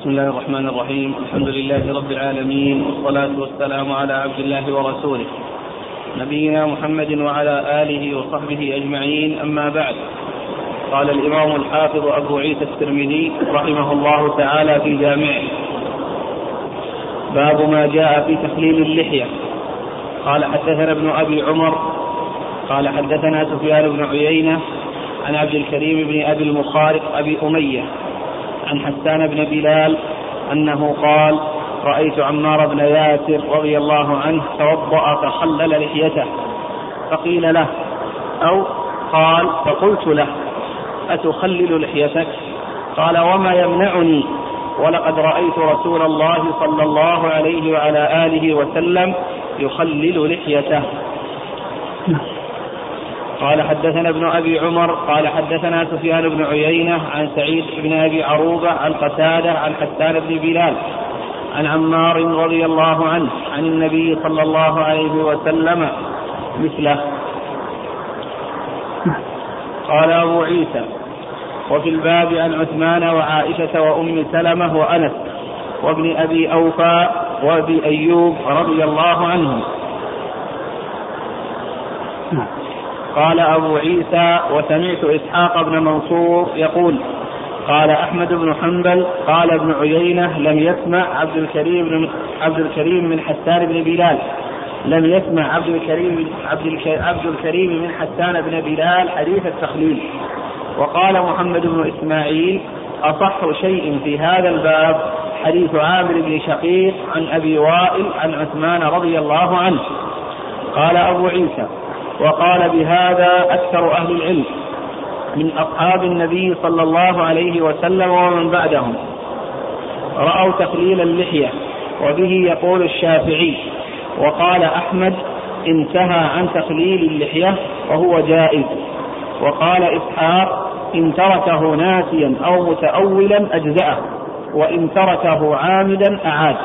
بسم الله الرحمن الرحيم. الحمد لله رب العالمين والصلاة والسلام على عبد الله ورسوله. نبينا محمد وعلى آله وصحبه أجمعين أما بعد. قال الإمام الحافظ أبو عيسى الترمذي رحمه الله تعالى في جامعه. باب ما جاء في تخليل اللحية. قال حدثنا ابن أبي عمر قال حدثنا سفيان بن عيينة عن عبد الكريم بن أبي المخارق أبي أمية عن حسان بن بلال أنه قال رأيت عمار بن ياسر رضي الله عنه توضأ فخلل لحيته. فقيل له أو؟ قال فقلت له أتخلل لحيتك؟ قال وما يمنعني؟ ولقد رأيت رسول الله صلى الله عليه وعلى آله وسلم يخلل لحيته. قال حدثنا ابن أبي عمر قال حدثنا سفيان بن عيينة عن سعيد بن أبي عروبة عن قتادة عن حسان بن بلال عن عمار رضي الله عنه عن النبي صلى الله عليه وسلم مثله. قال أبو عيسى وفي الباب عن عثمان وعائشة وأم سلمة وأنس وابن أبي أوفى وأبي أيوب رضي الله عنهم. قال أبو عيسى وسمعت إسحاق بن منصور يقول قال أحمد بن حنبل قال ابن عيينة لم يسمع عبد الكريم بن عبد الكريم من حسان بن بلال. لم يسمع عبد الكريم عبد عبد الكريم من حسان بن بلال حديث التخليل. وقال محمد بن إسماعيل أصح شيء في هذا الباب حديث عامر بن شقيق عن أبي وائل عن عثمان رضي الله عنه. قال أبو عيسى وقال بهذا أكثر أهل العلم من أصحاب النبي صلى الله عليه وسلم ومن بعدهم. رأوا تخليل اللحية وبه يقول الشافعي وقال أحمد انتهى عن تخليل اللحية وهو جائز. وقال إسحاق إن تركه ناسيا أو متأولا أجزأه وإن تركه عامدا أعاد.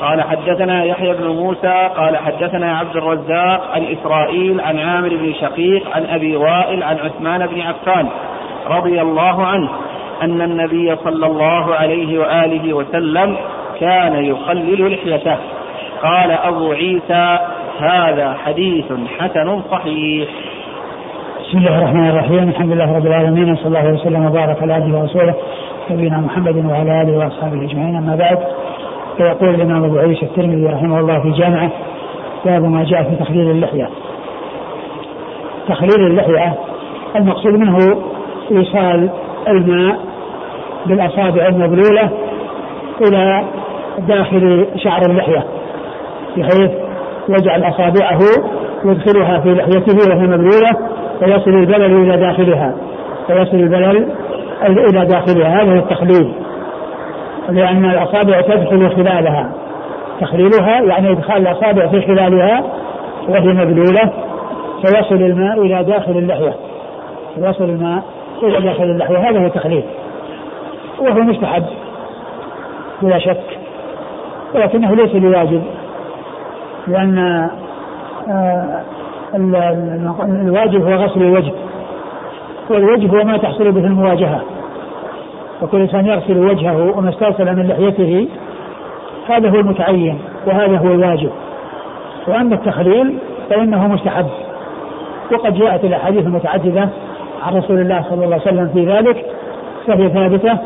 قال حدثنا يحيى بن موسى قال حدثنا عبد الرزاق عن إسرائيل عن عامر بن شقيق عن أبي وائل عن عثمان بن عفان رضي الله عنه أن النبي صلى الله عليه وآله وسلم كان يخلل لحيته. قال أبو عيسى هذا حديث حسن صحيح. بسم الله الرحمن الرحيم. الحمد لله رب العالمين وصلى الله وسلم وبارك على عبده ورسوله نبينا محمد وعلى آله وأصحابه أجمعين. أما بعد فيقول الإمام أبو عيسى الترمذي رحمه الله في جامعه باب ما جاء في تخليل اللحية. تخليل اللحية المقصود منه إيصال الماء بالأصابع المبلولة إلى داخل شعر اللحية بحيث يجعل أصابعه يدخلها في لحيته وهي مبلولة فيصل البلل إلى داخلها فيصل البلل إلى داخلها هذا هو التخليل لأن الأصابع تدخل خلالها. تخليلها يعني إدخال الأصابع في خلالها وهي مبلولة فيصل الماء إلى داخل اللحية. يصل الماء إلى داخل اللحية. هذا هو التخليل. وهو مستحب. بلا شك. ولكنه ليس بواجب. لأن آه، الواجب هو غسل الوجه. والوجه هو ما تحصل به المواجهة. وكل انسان يغسل وجهه وما استرسل من لحيته هذا هو المتعين وهذا هو الواجب. وأما التخليل فإنه مستحب. وقد جاءت الأحاديث المتعددة عن رسول الله صلى الله عليه وسلم في ذلك فهي ثابتة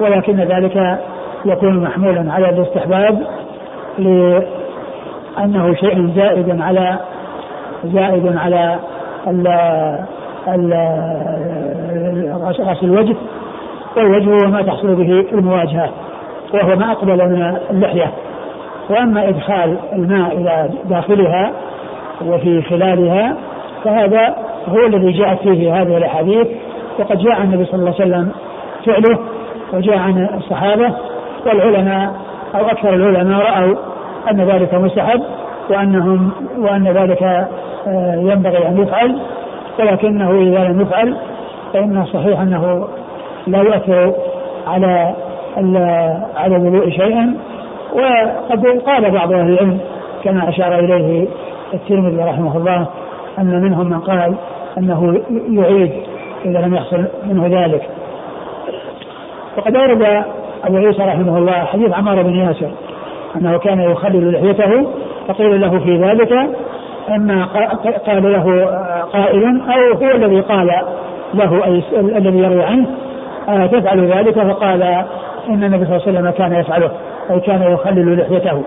ولكن ذلك يكون محمولا على الاستحباب لأنه شيء زائد على زائد على غسل الوجه والوجه هو ما تحصل به المواجهة وهو ما أقبل من اللحية. وأما إدخال الماء إلى داخلها وفي خلالها فهذا هو الذي جاءت فيه هذه الأحاديث. وقد جاء النبي صلى الله عليه وسلم فعله وجاء عن الصحابة. والعلماء أو أكثر العلماء رأوا أن ذلك مستحب وأنهم وأن ذلك آه، ينبغي أن يفعل. ولكنه إذا لم يفعل فإن صحيح أنه لا يؤثر على على الوضوء شيئا. وقد قال بعض أهل العلم كما أشار إليه الترمذي رحمه الله أن منهم من قال أنه يعيد إذا لم يحصل منه ذلك. وقد أورد أبو عيسى رحمه الله حديث عمار بن ياسر أنه كان يخلل لحيته فقيل له في ذلك أما قال له قائل أو هو الذي قال له أي الذي يروي عنه تفعل ذلك فقال إن النبي صلى الله عليه وسلم كان يفعله أي كان يخلل لحيته.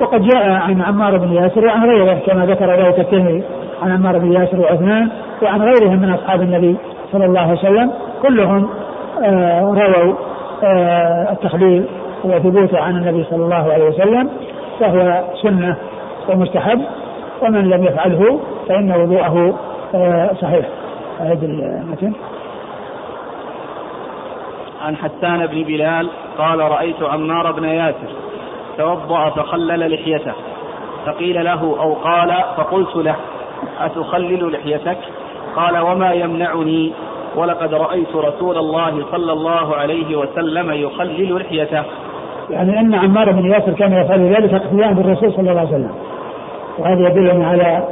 وقد جاء عن عمار بن ياسر وعن غيره كما ذكر ذلك الترمذي عن عمار بن ياسر وعثمان وعن غيرهم من أصحاب النبي صلى الله عليه وسلم كلهم آه، رووا آه، التخليل وثبوته عن النبي صلى الله عليه وسلم فهو سنة ومستحب ومن لم يفعله فإن وضوءه آه، صحيح. أعد المتن عن حسان بن بلال قال رأيت عمار بن ياسر توضأ فخلل لحيته. فقيل له أو قال فقلت له أتخلل لحيتك؟ قال وما يمنعني؟ ولقد رأيت رسول الله صلى الله عليه وسلم يخلل لحيته. يعني أن عمار بن ياسر كان يفعل ذلك اقتداء بالرسول صلى الله عليه وسلم. وهذا يدلنا على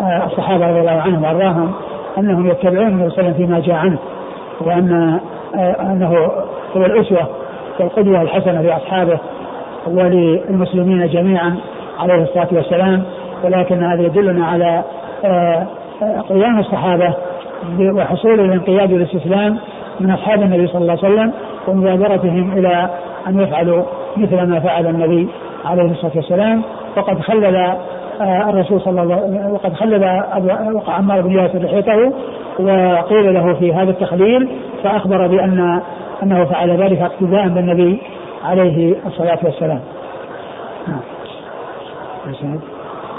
آه، الصحابة رضي الله عنهم وأرضاهم أنهم يتبعون النبي صلى الله عليه وسلم فيما جاء عنه وأن أنه هو الأسوة والقدوة الحسنة لأصحابه وللمسلمين جميعا عليه الصلاة والسلام ولكن هذا يدلنا على آه، قيام الصحابة وحصول الانقياد والاستسلام من أصحاب النبي صلى الله عليه وسلم ومبادرتهم إلى أن يفعلوا مثل ما فعل النبي عليه الصلاة والسلام. وقد خلل الرسول صلى الله عليه وسلم وقد خلل وقع عمار بن ياسر لحيته وقيل له في هذا التخليل فأخبر بأن أنه فعل ذلك اقتداء بالنبي عليه الصلاة والسلام. نعم.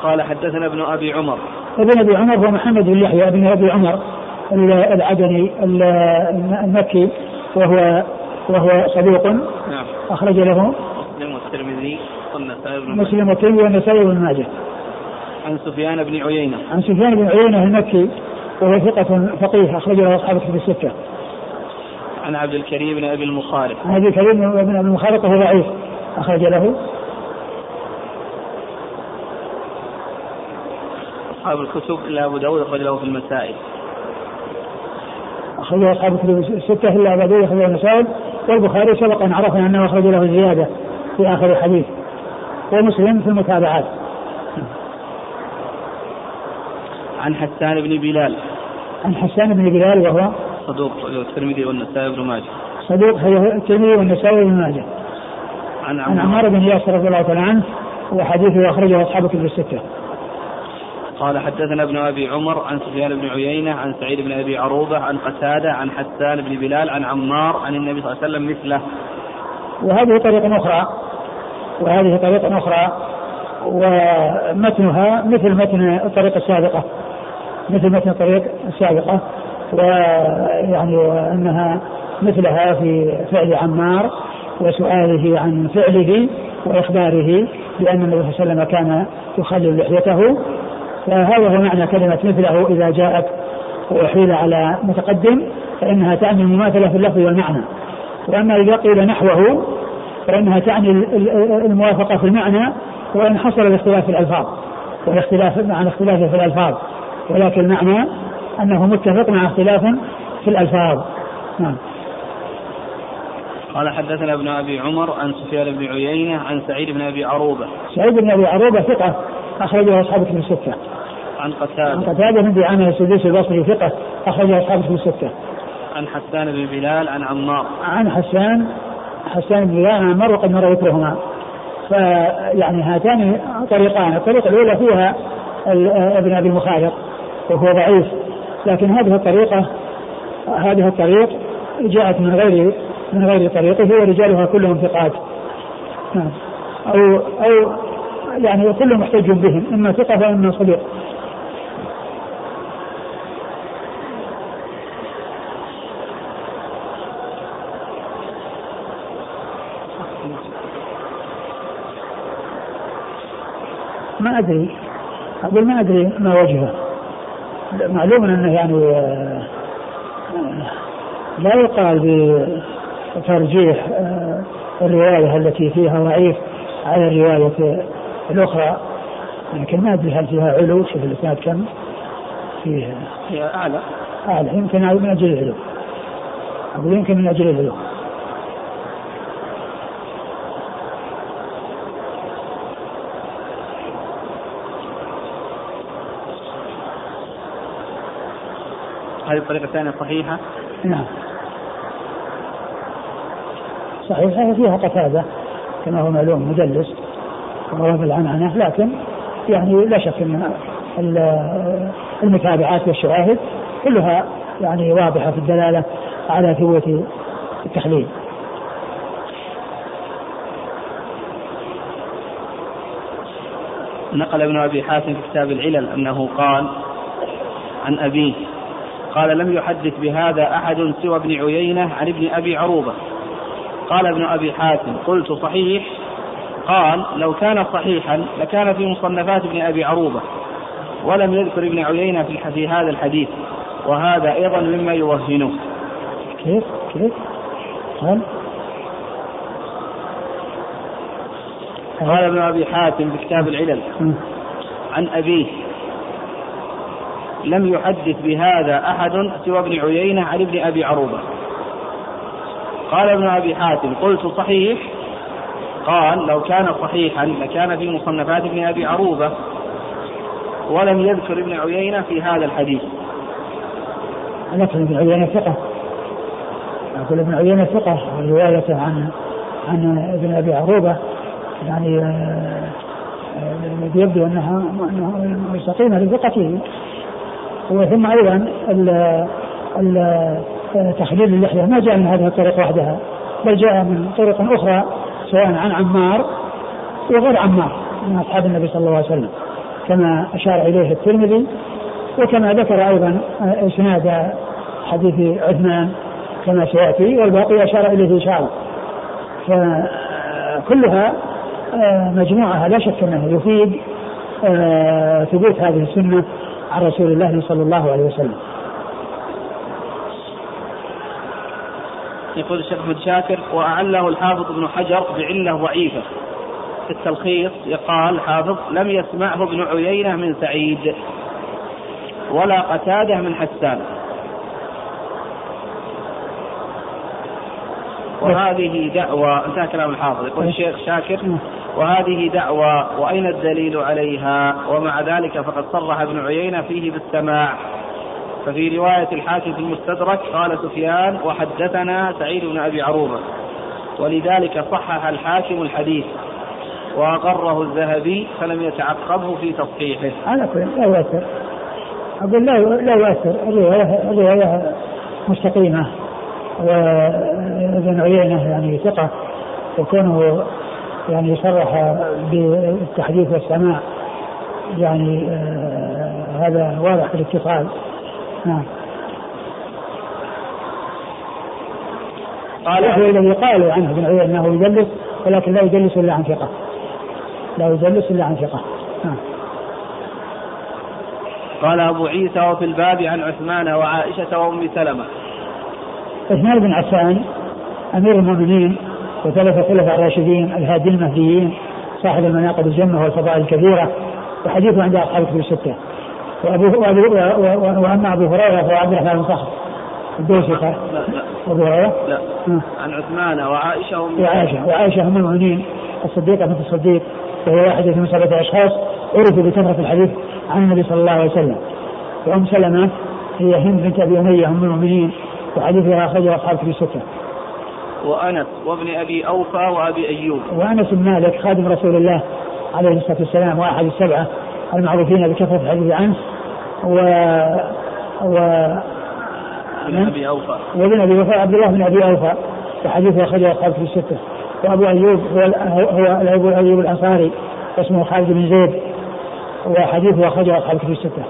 قال حدثنا ابن أبي عمر. ابن أبي عمر هو محمد بن يحيى بن أبي عمر العدني المكي وهو وهو صديق نعم. أخرج له مسلم والترمذي والنسائي مسلم والترمذي والنسائي بن ماجه عن سفيان بن عيينة. عن سفيان بن عيينة المكي وهو ثقة فقيه أخرج له أصحاب كتب الستة. عن عبد الكريم بن أبي المخارق عن عبد الكريم بن أبي المخارق وهو ضعيف أخرج له. أصحاب الكتب إلا أبو داود أخرج له في المسائل. أخرجه أصحاب الكتب الستة إلا أبو داود أخرجه المسائل. والبخاري سبق أن عرفنا أنه أخرج له زيادة في آخر الحديث. ومسلم في المتابعات. عن حسان بن بلال. عن حسان بن بلال وهو صدوق الترمذي والنسائي بن ماجه. صدوق الترمذي والنسائي بن ماجه. عن عمار. بن ياسر رضي الله تعالى عنه وحديثه أخرجه أصحاب الكتب الستة. قال حدثنا ابن أبي عمر عن سفيان بن عيينة عن سعيد بن أبي عروبة عن قتادة عن حسان بن بلال عن عمار عن النبي صلى الله عليه وسلم مثله. وهذه طريقة أخرى وهذه طريقة أخرى ومتنها مثل متن الطريقة السابقة مثل متن الطريق السابقة ويعني وأنها مثلها في فعل عمار وسؤاله عن فعله وإخباره بأن النبي صلى الله عليه وسلم كان يخلل لحيته. فهذا هو معنى كلمة مثله إذا جاءت وأحيل على متقدم فإنها تعني المماثلة في اللفظ والمعنى. وأما إذا قيل نحوه فإنها تعني الموافقة في المعنى وإن حصل الاختلاف في الألفاظ. والاختلاف مع الاختلاف في الألفاظ. ولكن المعنى أنه متفق مع اختلاف في الألفاظ نعم قال حدثنا ابن أبي عمر عن سفيان بن عيينة عن سعيد بن أبي عروبة. سعيد بن أبي عروبة ثقة أخرجه أصحاب كتب الستة. عن قتادة. عن قتادة بن عامر السدوسي البصري ثقة أخرجه أصحاب كتب الستة. عن حسان بن بلال عن عمار. عن حسان حسان بن بلال عن عمار وقد مر ذكرهما. فيعني هاتان طريقان، الطريقة الأولى فيها ابن أبي المخالق وهو ضعيف. لكن هذه الطريقة هذه الطريق جاءت من غير من غير طريقه ورجالها كلهم ثقات. نعم. أو أو يعني كل محتج بهم إما ثقة وإما صديق ما أدري. أقول ما أدري ما وجهه. معلوم أنه يعني آه، لا يقال ترجيح آه، الرواية التي فيها ضعيف على الرواية الأخرى لكن ما أدري هل فيها علو شوف الإسناد كم فيها. هي أعلى. أعلى يمكن من أجل العلو. يمكن من أجل العلو. هذه الطريقة الثانية صحيحة؟ نعم صحيحة فيها قتادة كما هو معلوم مدلس وروى بالعنعنة لكن يعني لا شك إن المتابعات والشواهد كلها يعني واضحة في الدلالة على ثبوت التحليل نقل ابن أبي حاتم في كتاب العلل أنه قال عن أبيه قال لم يحدث بهذا أحد سوى ابن عيينة عن ابن أبي عروبة قال ابن أبي حاتم قلت صحيح قال لو كان صحيحا لكان في مصنفات ابن أبي عروبة ولم يذكر ابن عيينة في في هذا الحديث وهذا أيضا مما يوهنه. كيف؟ كيف؟ قال قال ابن أبي حاتم في كتاب العلل عن أبيه لم يحدث بهذا أحد سوى ابن عيينة عن ابن أبي عروبة. قال ابن أبي حاتم قلت صحيح؟ قال لو كان صحيحا لكان في مصنفات ابن أبي عروبة ولم يذكر ابن عيينة في هذا الحديث. لكن ابن عيينة ثقة. أقول ابن عيينة ثقة روايته عن عن ابن أبي عروبة. يعني آه، آه، يبدو أنها مستقيمة لثقته. وثم أيضا تحليل اللحية. ما جاء من هذه الطريق وحدها بل جاء من طرق أخرى سواء عن عمار وغير عمار من أصحاب النبي صلى الله عليه وسلم كما أشار إليه الترمذي وكما ذكر أيضا آه، إسناد حديث عثمان كما سيأتي والباقي أشار إليه إشارة فكلها آه، مجموعها لا شك أنه يفيد آه، ثبوت هذه السنة. عن رسول الله صلى الله عليه وسلم. يقول الشيخ أحمد شاكر وأعله الحافظ ابن حجر بعلة ضعيفة. في التلخيص يقال الحافظ لم يسمعه ابن عيينة من سعيد ولا قتادة من حسان. وهذه دعوى انتهى كلام الحافظ. يقول الشيخ شاكر وهذه دعوى وأين الدليل عليها؟ ومع ذلك فقد صرح ابن عيينة فيه بالسماع. ففي رواية الحاكم في المستدرك قال سفيان وحدثنا سعيد بن أبي عروبة. ولذلك صحح الحاكم الحديث. وأقره الذهبي فلم يتعقبه في تصحيحه. على كل لا يؤثر. أقول لا لا يؤثر. الرواية الرواية مستقيمة. وابن عيينة يعني ثقة. وكونه يعني يصرح بالتحديث والسماع. يعني آه هذا واضح في الاتصال نعم. قال هو الذي قالوا عنه ابن عيينة أنه يدلس ولكن لا يدلس إلا عن ثقة. لا يدلس إلا عن ثقة. نعم. قال أبو عيسى وفي الباب عن عثمان وعائشة وأم سلمة. عثمان بن عفان أمير المؤمنين وثلاثه خلفاء الراشدين الهادي المهديين صاحب المناقب الجنه والفضائل الكثيره وحديثه عند أصحاب الكتب الستة. وابو وأما أبو هريرة فهو عبد الرحمن بن صخر. الدوسي لا لا. أبو هريرة؟ لا. عن عثمان وعائشة وأم وعائشة. وعائشة أم المؤمنين الصديقة بنت الصديق وهي واحدة من سبعة أشخاص عرفوا بكثره الحديث عن النبي صلى الله عليه وسلم. وأم سلمة هي هند بنت أبي أمية أم المؤمنين وحديثها أخرجه أصحاب في الستة. وأنس وابن أبي أوفى وأبي أيوب. وأنس بن مالك خادم رسول الله عليه الصلاة والسلام وأحد السبعة المعروفين بكثرة الحديث عنه و و ابن أبي أوفى. وابن أبي أوفى عبد الله بن أبي أوفى وحديثه أخرجه أصحاب في الستة. وأبو أيوب هو هو أبو أيوب الأنصاري اسمه خالد بن زيد وحديثه أخرجه أصحاب في الستة.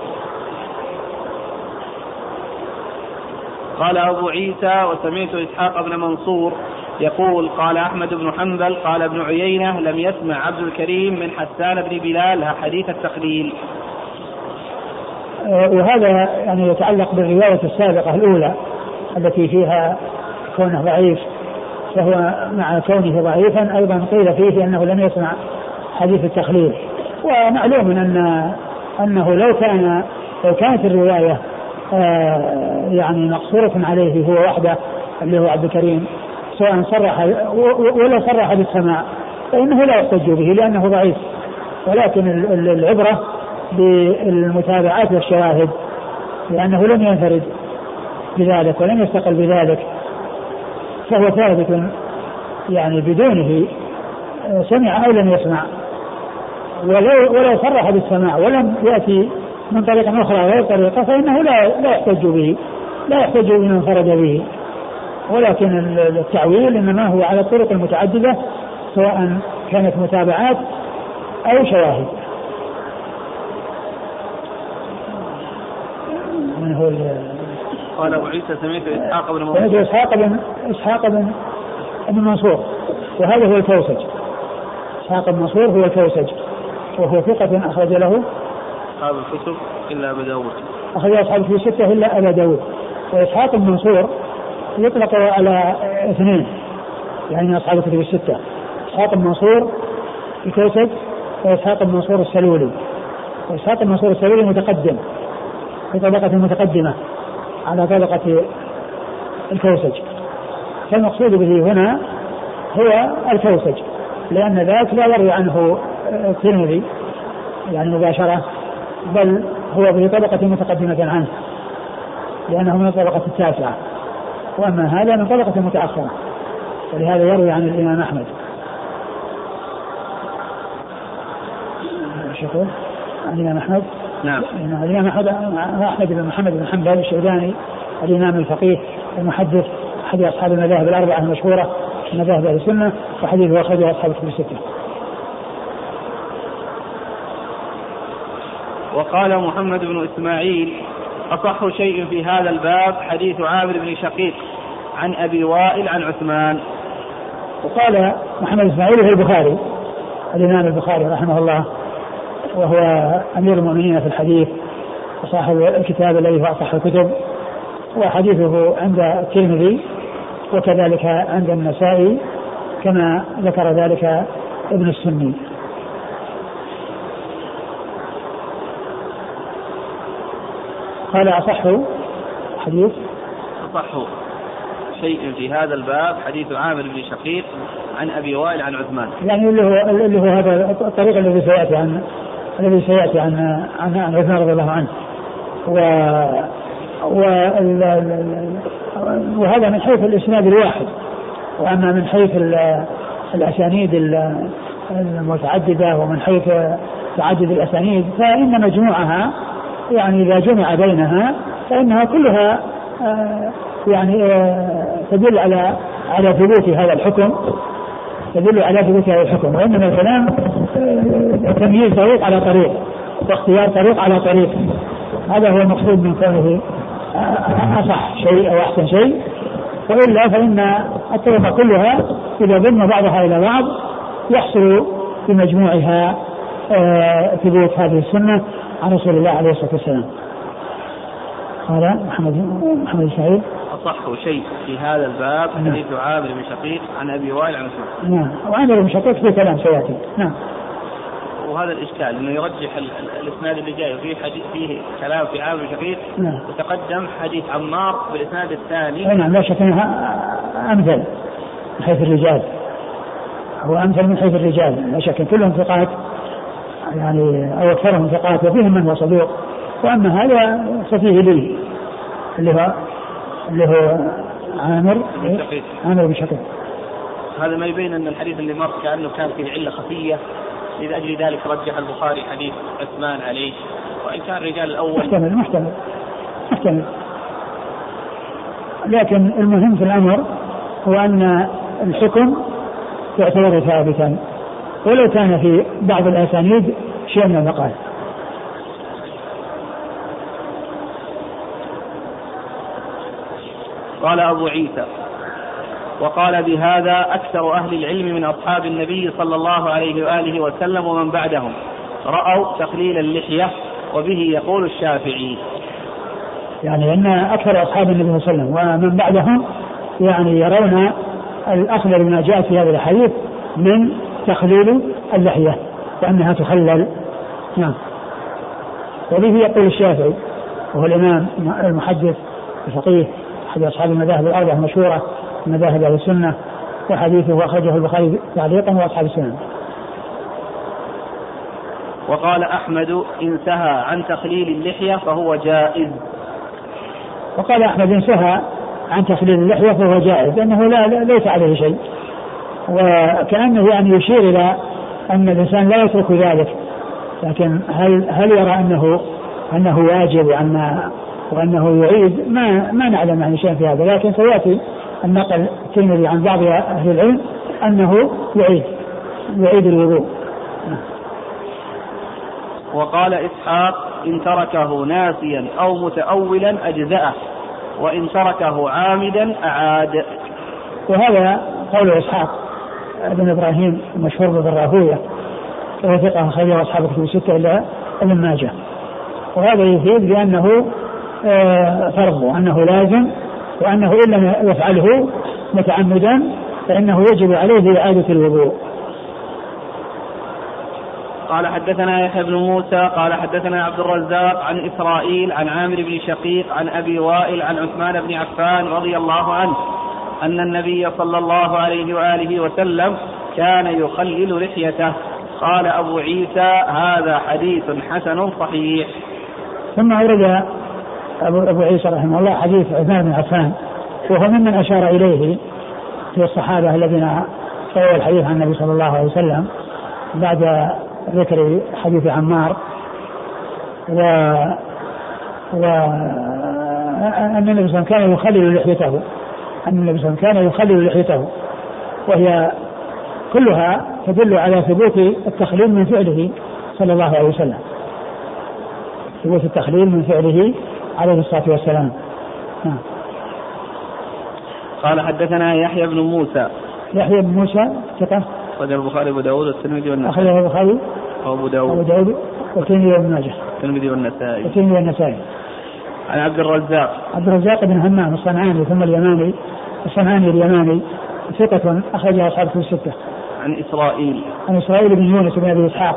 قال أبو عيسى وسمعت إسحاق بن منصور يقول قال أحمد بن حنبل قال ابن عيينة لم يسمع عبد الكريم من حسان بن بلال حديث التقليل. آه، وهذا يعني يتعلق بالرواية السابقة الأولى التي فيها كونه ضعيف فهو مع كونه ضعيفا أيضا قيل فيه أنه لم يسمع حديث التخليل ومعلوم أن أنه لو كان لو كانت الرواية يعني مقصورة عليه هو وحده اللي هو عبد الكريم سواء صرح ولا صرح بالسماع فإنه لا يحتج به لأنه ضعيف. ولكن العبرة بالمتابعات والشواهد لأنه لم ينفرد بذلك ولم يستقل بذلك فهو ثابت يعني بدونه سمع أو لم يسمع. ولو ولو صرح بالسماع ولم يأتي من طريقة أخرى غير طريقة فإنه لا لا يحتج به لا يحتج بمن انفرد به. ولكن التعويل إنما هو على الطرق المتعددة سواء كانت متابعات أو شواهد. من هو قال أبو عيسى سمعت إسحاق بن منصور. سمعت إسحاق بن إسحاق بن ابن منصور. وهذا هو الكوسج. إسحاق بن منصور هو الكوسج. وهو ثقة أخرج له أصحاب الكتب إلا أبا داود. أخرج أصحاب الكتب ستة إلا أبا داود. وإسحاق بن منصور يطلق على اثنين يعني أصحاب الكتب الستة. إسحاق بن منصور الكوسج وإسحاق بن منصور السلولي. وإسحاق بن منصور السلولي متقدم في طبقة متقدمة على طبقة الكوسج. فالمقصود به هنا هو الكوسج لأن ذاك لا يروي عنه الترمذي يعني مباشرة بل هو في طبقة متقدمة عنه لأنه من الطبقة التاسعة. وأما هذا من طبقة متأخرة ولهذا يروي عن الإمام أحمد. شكرا عن الإمام أحمد؟ نعم. الإمام أحمد أحمد بن محمد بن حنبل الشيباني الإمام الفقيه المحدث أحد أصحاب المذاهب الأربعة المشهورة مذاهب أهل السنة وحديثه أخرجه أصحاب الكتب الستة. وقال محمد بن إسماعيل أصح شيء في هذا الباب حديث عامر بن شقيق عن أبي وائل عن عثمان. وقال محمد إسماعيل هو البخاري الإمام البخاري رحمه الله وهو أمير المؤمنين في الحديث وصاحب الكتاب الذي هو أصح الكتب وحديثه عند الترمذي وكذلك عند النسائي كما ذكر ذلك ابن السني. قال أصح حديث؟ أصح شيء في هذا الباب حديث عامر بن شقيق عن أبي وائل عن عثمان. يعني اللي هو اللي هو هذا الطريق الذي سيأتي عن الذي سيأتي عن عن, عن عثمان رضي الله عنه. و وهذا من حيث الإسناد الواحد. وأما من حيث الأسانيد المتعددة ومن حيث تعدد الأسانيد فإن مجموعها يعني إذا جمع بينها فإنها كلها آه، يعني آه، تدل على على ثبوت هذا الحكم تدل على ثبوت هذا الحكم. وإنما الكلام آه، تمييز طريق على طريق واختيار طريق على طريق هذا هو المقصود من كونه أصح شيء أو أحسن شيء. وإلا فإن الطرق كلها إذا ضم بعضها إلى بعض يحصل بمجموعها ثبوت هذه السنة. عن رسول الله عليه الصلاة والسلام. قال محمد محمد سعيد أصح شيء في هذا الباب نعم. حديث عامر بن شقيق عن أبي وائل عن عثمان. نعم وعامر بن شقيق في كلام سيأتي نعم. وهذا الإشكال إنه يرجح الإسناد اللي جاي وفيه حديث فيه كلام في عامر بن شقيق نعم. وتقدم حديث عمار بالإسناد الثاني. نعم لا شك إنها أمثل من حيث الرجال. هو أمثل من حيث الرجال لا شك كلهم ثقات يعني أو أكثرهم ثقات وفيهم من هو صدوق. وأما هذا ففيه لي اللي هو اللي هو عامر عامر بن شقيق. هذا ما يبين أن الحديث اللي مر كأنه كان فيه علة خفية. لاجل ذلك رجح البخاري حديث عثمان عليه. وإن كان الرجال الأول محتمل محتمل محتمل. لكن المهم في الأمر هو أن الحكم يعتبر ثابتا. ولو كان في بعض الاسانيد شيء من المقال. قال أبو عيسى وقال بهذا أكثر أهل العلم من أصحاب النبي صلى الله عليه وآله وسلم ومن بعدهم. رأوا تقليل اللحية وبه يقول الشافعي. يعني أن أكثر أصحاب النبي صلى الله عليه وسلم ومن بعدهم يعني يرون الأخذ بما جاء في هذا الحديث من تخليل اللحية وأنها تخلل. نعم. وبه يقول الشافعي وهو الإمام المحدث الفقيه أحد أصحاب المذاهب الأربعة المشهورة مذاهب أهل السنة وحديثه أخرجه البخاري تعليقا وأصحاب السنن وقال أحمد انتهى عن تخليل اللحية فهو جائز. وقال أحمد إن سهى عن تخليل اللحية فهو جائز لأنه لا, لا ليس عليه شيء. وكأنه يعني يشير إلى أن الإنسان لا يترك ذلك. لكن هل هل يرى أنه أنه واجب وأن وأنه يعيد؟ ما ما نعلم يعني شيء في هذا لكن سيأتي النقل الترمذي عن بعض أهل العلم أنه يعيد يعيد الوضوء. وقال إسحاق إن تركه ناسيا أو متأولا أجزأه وإن تركه عامدا أعاد. وهذا قول إسحاق. بن إبراهيم المشهور بالراهوية وهو ثقة أخرجه أصحاب الكتب الستة إلا ابن ماجه. وهذا يفيد بأنه آه، فرض وأنه لازم وأنه إن لم يفعله متعمدا فإنه يجب عليه إعادة الوضوء. قال حدثنا يحيى بن موسى قال حدثنا عبد الرزاق عن إسرائيل عن عامر بن شقيق عن أبي وائل عن عثمان بن عفان رضي الله عنه. أن النبي صلى الله عليه وآله وسلم كان يخلل لحيته. قال أبو عيسى هذا حديث حسن صحيح. ثم أورد ابو أبو عيسى رحمه الله حديث عثمان بن عفان وهو ممن أشار إليه في الصحابة الذين رووا الحديث عن النبي صلى الله عليه وسلم بعد ذكر حديث عمار و و أن النبي صلى الله عليه وسلم كان يخلل لحيته. أن النبي صلى الله عليه وسلم كان يخلل لحيته. وهي كلها تدل على ثبوت التخليل من فعله صلى الله عليه وسلم. ثبوت التخليل من فعله عليه الصلاة والسلام. نعم. قال حدثنا يحيى بن موسى. يحيى بن موسى ثقة. أخرجه البخاري وأبو داود والترمذي والنسائي. أخرجه البخاري وأبو داود. أبو داود والترمذي وابن ماجه الترمذي والنسائي. والترمذي والنسائي. عن عبد الرزاق عبد الرزاق بن همام الصنعاني ثم اليماني الصنعاني اليماني ثقة أخرجها أصحاب في الستة. عن إسرائيل. عن إسرائيل بن يونس بن أبي إسحاق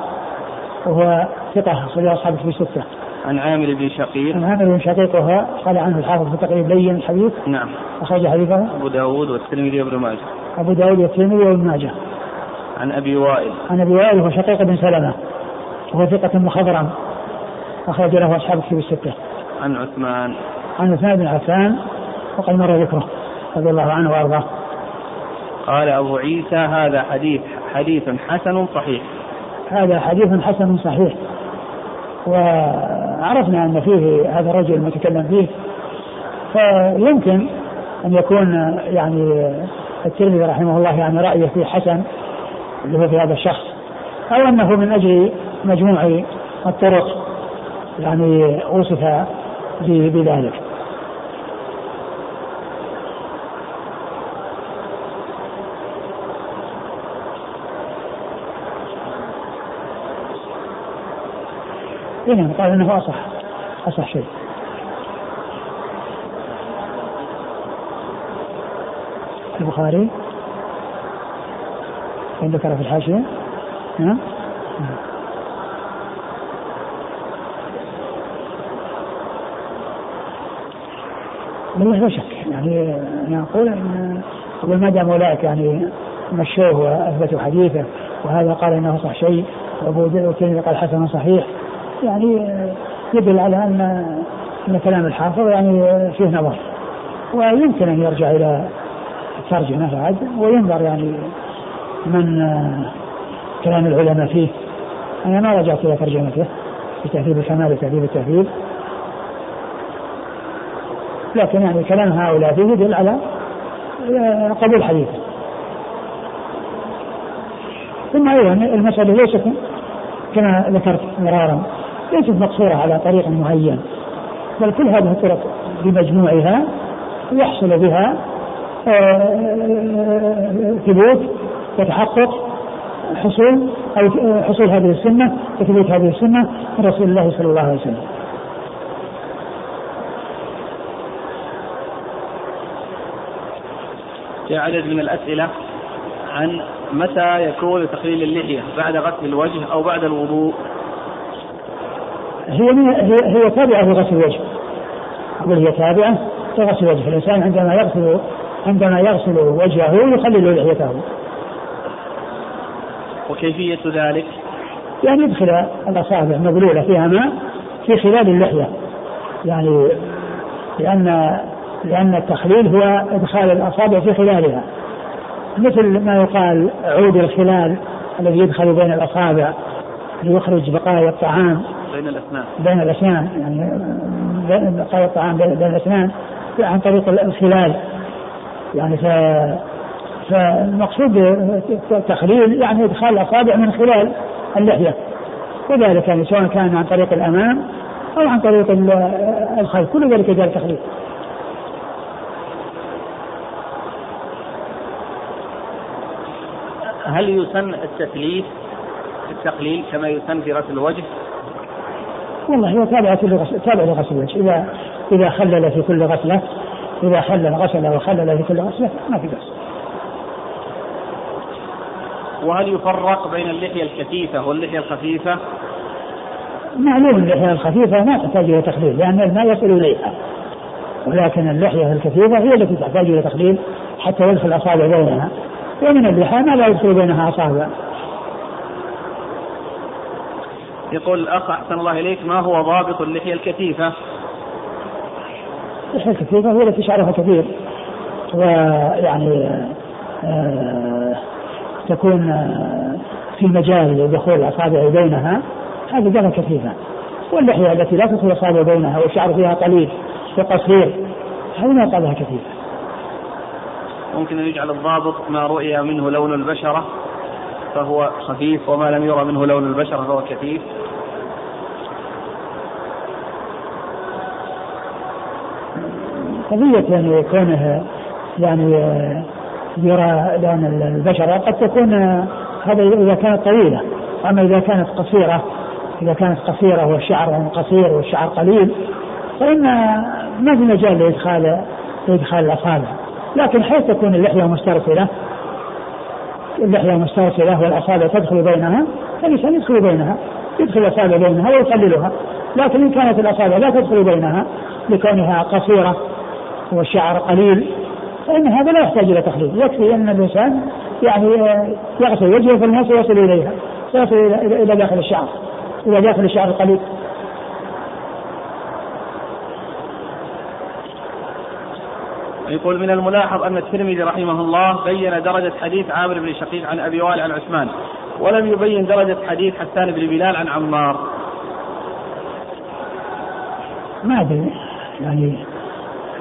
وهو ثقة أخرجها أصحاب في الستة. عن عامر بن شقيق. عن عامر بن شقيق وهو قال عنه الحافظ في تقريب لين الحديث. نعم. أخرج حديثه. أبو داود والترمذي وابن ماجه. أبو داود والترمذي وابن ماجه. عن أبي وائل عن أبي وائل هو شقيق بن سلمة وهو ثقة مخضرم أخرج له أصحاب الكتب الستة. عن عثمان عن عثمان بن عفان وقد مر ذكره رضي الله عنه وأرضاه. قال أبو عيسى هذا حديث حديث حسن صحيح. هذا حديث حسن صحيح. وعرفنا أن فيه هذا الرجل المتكلم فيه فيمكن أن يكون يعني الترمذي رحمه الله يعني رأيه فيه حسن اللي هو في هذا الشخص أو أنه من أجل مجموع الطرق يعني وصف بذلك. إيه قال إنه أصح أصح شيء. البخاري؟ ذكر في الحاشية؟ نعم. بالله لا شك. يعني أنا أقول إن أقول ما دام اولئك يعني مشوه واثبتوا حديثه وهذا قال إنه صح شيء وأبو الترمذي قال حسن صحيح يعني يدل على أن أن كلام الحافظ يعني فيه نظر. ويمكن أن يرجع إلى الترجمه بعد وينظر يعني من كلام العلماء فيه. أنا ما رجعت إلى ترجمته في تهذيب الكمال وتهذيب التهذيب لكن يعني كلام هؤلاء فيه يدل على آه، قبول حديثه ثم أيضا المسألة ليست كما ذكرت مرارا ليست مقصورة على طريق معين بل كل هذه الطرق بمجموعها يحصل بها آه، ثبوت وتحقق حصول أو حصول هذه السنة وثبوت هذه السنة من رسول الله صلى الله عليه وسلم. في عدد من الأسئلة عن متى يكون تقليل اللحية بعد غسل الوجه أو بعد الوضوء؟ هي هي, هي تابعة لغسل الوجه. أقول هي تابعة لغسل الوجه، الإنسان عندما يغسل عندما يغسل وجهه يخلل لحيته وكيفية ذلك؟ يعني يدخل الأصابع مبلولة فيها ماء في خلال اللحية يعني لأن لأن التخليل هو إدخال الأصابع في خلالها. مثل ما يقال عود الخلال الذي يدخل بين الأصابع ليخرج بقايا الطعام. بين الأسنان. بين الأسنان يعني بقايا الطعام بين الأسنان عن طريق الخلال. يعني ف فالمقصود التخليل يعني إدخال الأصابع من خلال اللحية. وذلك يعني سواء كان عن طريق الأمام أو عن طريق الخلف. كل ذلك جاء التخليل. هل يسن التثليث التقليل كما يسن في غسل الوجه؟ والله هو تابع تابع لغسل الوجه اذا إذا خلل في كل غسلة إذا خلل غسل وخلل في كل غسلة ما في بأس. وهل يفرق بين اللحية الكثيفة واللحية الخفيفة؟ معلوم اللحية الخفيفة ما تحتاج إلى تخليل لأن الماء يصل إليها ولكن اللحية الكثيفة هي التي تحتاج إلى تخليل حتى يدخل الأصابع بينها ومن اللحى ما لا يدخل بينها أصابع يقول الأخ أحسن الله إليك ما هو ضابط اللحية الكثيفة؟ اللحية الكثيفة هي التي شعرها كثير ويعني آه تكون آه، في مجال لدخول الاصابع بينها هذه درجه كثيفة واللحية التي لا تدخل الاصابع بينها والشعر فيها قليل وقصير هذه ما يقال كثيفة. ممكن أن يجعل الضابط ما رؤي منه لون البشرة فهو خفيف وما لم يرى منه لون البشرة فهو كثيف. قضية يعني كونه يعني آه، يرى لون البشرة قد تكون هذا إذا كانت طويلة أما إذا كانت قصيرة إذا كانت قصيرة والشعر قصير والشعر قليل فإن ما في مجال لإدخال لإدخال الأصابع لكن حيث تكون اللحية مسترسلة اللحية مسترسلة والأصابع تدخل بينها فالإنسان يدخل بينها يدخل الأصابع بينها ويقللها لكن إن كانت الأصابع لا تدخل بينها لكونها قصيرة والشعر قليل فإن هذا لا يحتاج إلى تخليل. يكفي أن الإنسان يعني يغسل وجهه فالناس يصل إليها يصل إلى داخل الشعر. إلى داخل الشعر القليل يقول من الملاحظ أن الترمذي رحمه الله بين درجة حديث عامر بن شقيق عن أبي وائل عن عثمان ولم يبين درجة حديث حسان بن بلال عن عمار. ما أدري يعني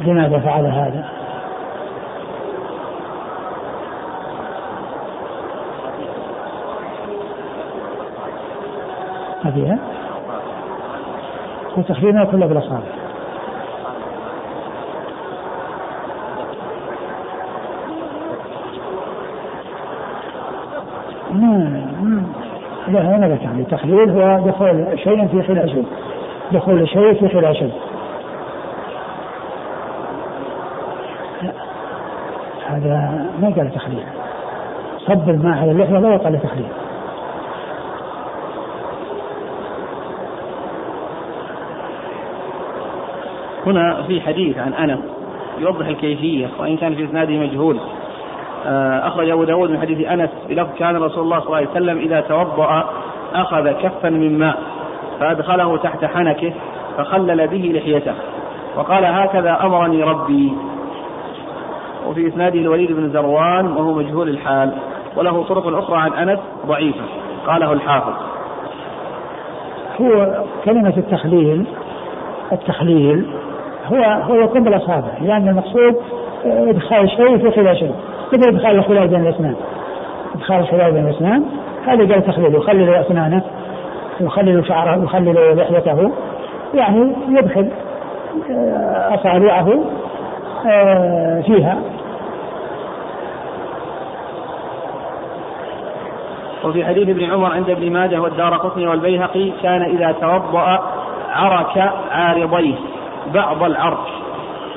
لماذا فعل هذا؟ هذه وتخليلها كلها بالاصابع لا هذا يعني. التخليل هو دخول شيء في خلال شيء. دخول شيء في خلال شيء. هذا ما قال تخليل. صب الماء على اللحية لا يقال تخليل. هنا في حديث عن أنس يوضح الكيفية وإن كان في إسناده مجهول. أخرج أبو داود من حديث أنس بلفظ كان رسول الله صلى الله عليه وسلم إذا توضأ أخذ كفا من ماء فأدخله تحت حنكه فخلل به لحيته وقال هكذا أمرني ربي. وفي إسناده الوليد بن زروان وهو مجهول الحال وله طرق أخرى عن أنس ضعيفة قاله الحافظ. هو كلمة التخليل التخليل هو هو يكون بالأصابع لأن المقصود إدخال شيء في خلال شيء. مثل ادخال الخلال بين الاسنان ادخال الخلال بين الاسنان هذا قال تخليل. يخلل أسنانه. يخلل شعره. يخلل لحيته. يعني يدخل آه، أصابعه آه، فيها. وفي حديث ابن عمر عند ابن ماجه والدار قطني والبيهقي كان إذا توضأ عرك عارضيه بعض العرش.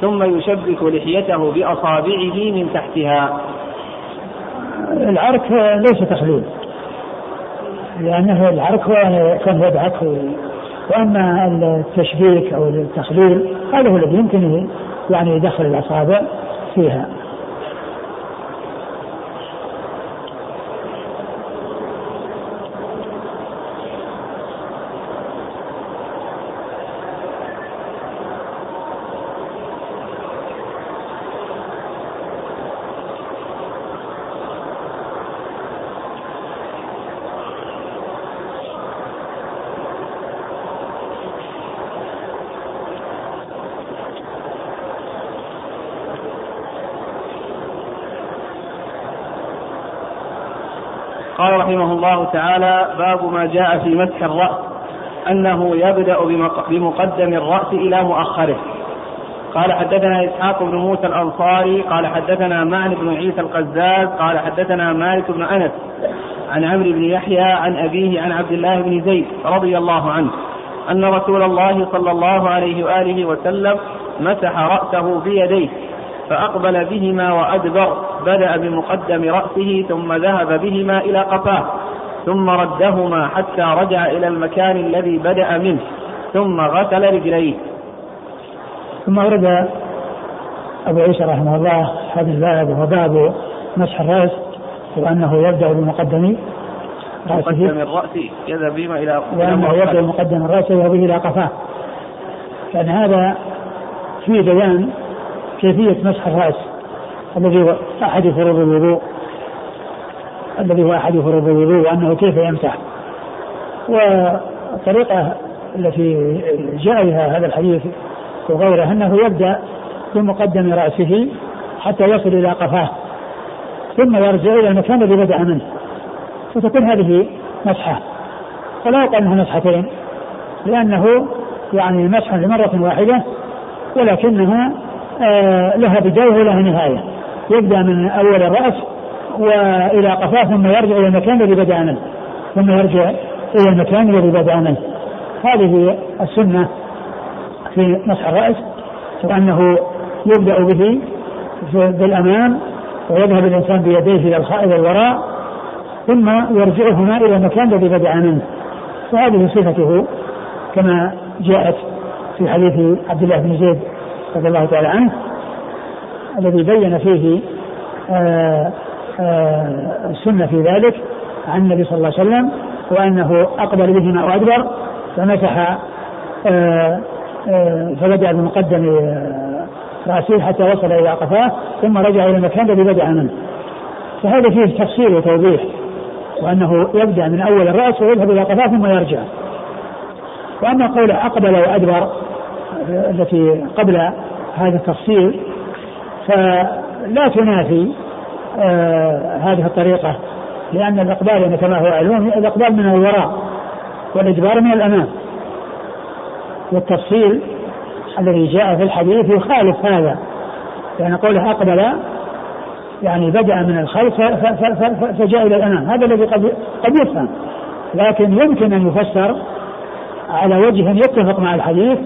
ثم يشبك لحيته بأصابعه من تحتها. العرك ليس تخليل. لأنه العرك هو كان يدعك وأما التشبيك أو التخليل هذا هو الذي يمكن يعني يدخل الأصابع فيها. قال رحمه الله تعالى باب ما جاء في مسح الرأس أنه يبدأ بمقدم الرأس إلى مؤخره. قال حدثنا إسحاق بن موسى الأنصاري قال حدثنا معن بن عيسى القزاز قال حدثنا مالك بن أنس عن عمرو بن يحيى عن أبيه عن عبد الله بن زيد رضي الله عنه أن رسول الله صلى الله عليه وآله وسلم مسح رأسه بيديه فأقبل بهما وأدبر بدأ بمقدم رأسه ثم ذهب بهما إلى قفاه ثم ردهما حتى رجع إلى المكان الذي بدأ منه ثم غسل رجليه. ثم ورد أبو عيسى رحمه الله هذا الباب وهو باب مسح الرأس وأنه يبدأ بمقدم رأسه. مقدم الرأس يذهب بهما إلى وأنه يبدأ بمقدم الرأس يذهب به إلى قفاه. لأن هذا فيه بيان كيفية مسح الرأس. الذي هو أحد فروض الوضوء. الذي هو أحد فروض الوضوء وأنه كيف يمسح والطريقة التي جاء بها هذا الحديث وغيره أنه يبدأ بمقدم رأسه حتى يصل إلى قفاه. ثم يرجع إلى المكان الذي بدأ منه. فتكون هذه مسحة. فلا يقال أنها مسحتين. لأنه يعني مسح لمرة واحدة ولكنها آه لها بداية ولها نهاية. يبدأ من أول الرأس وإلى قفاه ثم يرجع إلى المكان الذي بدأ منه. ثم يرجع إلى المكان الذي بدأ منه. هذه السنة في مسح الرأس وأنه يبدأ به بالأمام ويذهب الإنسان بيديه إلى الوراء ثم يرجعهما إلى المكان الذي بدأ منه. وهذه صفته كما جاءت في حديث عبد الله بن زيد رضي الله تعالى عنه. الذي بين فيه آآ آآ السنة في ذلك عن النبي صلى الله عليه وسلم وأنه أقبل بهما وأدبر فمسح فبدأ بمقدم رأسه حتى وصل إلى قفاه ثم رجع إلى المكان الذي بدأ منه. فهذا فيه تفصيل وتوضيح وأنه يبدأ من أول الرأس ويذهب إلى قفاه ثم يرجع. وأما قوله أقبل وأدبر التي قبل هذا التفصيل فلا تنافي آه هذه الطريقة لأن الإقبال يعني كما هو علوم الإقبال من الوراء والإدبار من الأمام. والتفصيل الذي جاء في الحديث يخالف هذا. يعني قوله أقبل يعني بدأ من الخلف فجاء إلى الأمام. هذا الذي قد قد يفهم. لكن يمكن أن يفسر على وجه يتفق مع الحديث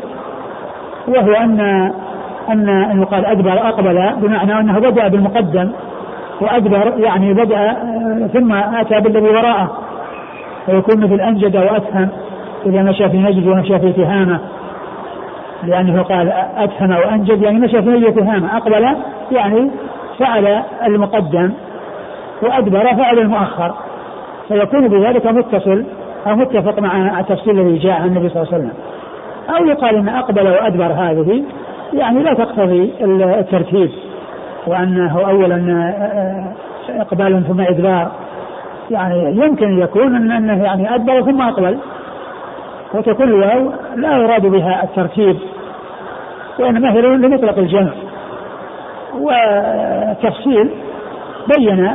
وهو أن أن يقال أدبر أقبل بمعنى أنه بدأ بالمقدم وأدبر يعني بدأ ثم أتى بالذي وراءه. فيكون مثل أنجد وأتهم إذا مشى في نجد ومشى في تهامة. لأنه قال أتهم وأنجد يعني مشى في نجد تهامة أقبل يعني فعل المقدم وأدبر فعل المؤخر. فيكون بذلك متصل أو متفق مع التفصيل الذي جاء عن النبي صلى الله عليه وسلم. أو يقال أن أقبل وأدبر هذه يعني لا تقتضي الترتيب وأنه أولا إقبال ثم إدبار. يعني يمكن يكون أن أنه يعني أدبر ثم أقبل. وتكون الواو لا يراد بها الترتيب وإنما هي لمطلق الجمع. وتفصيل بين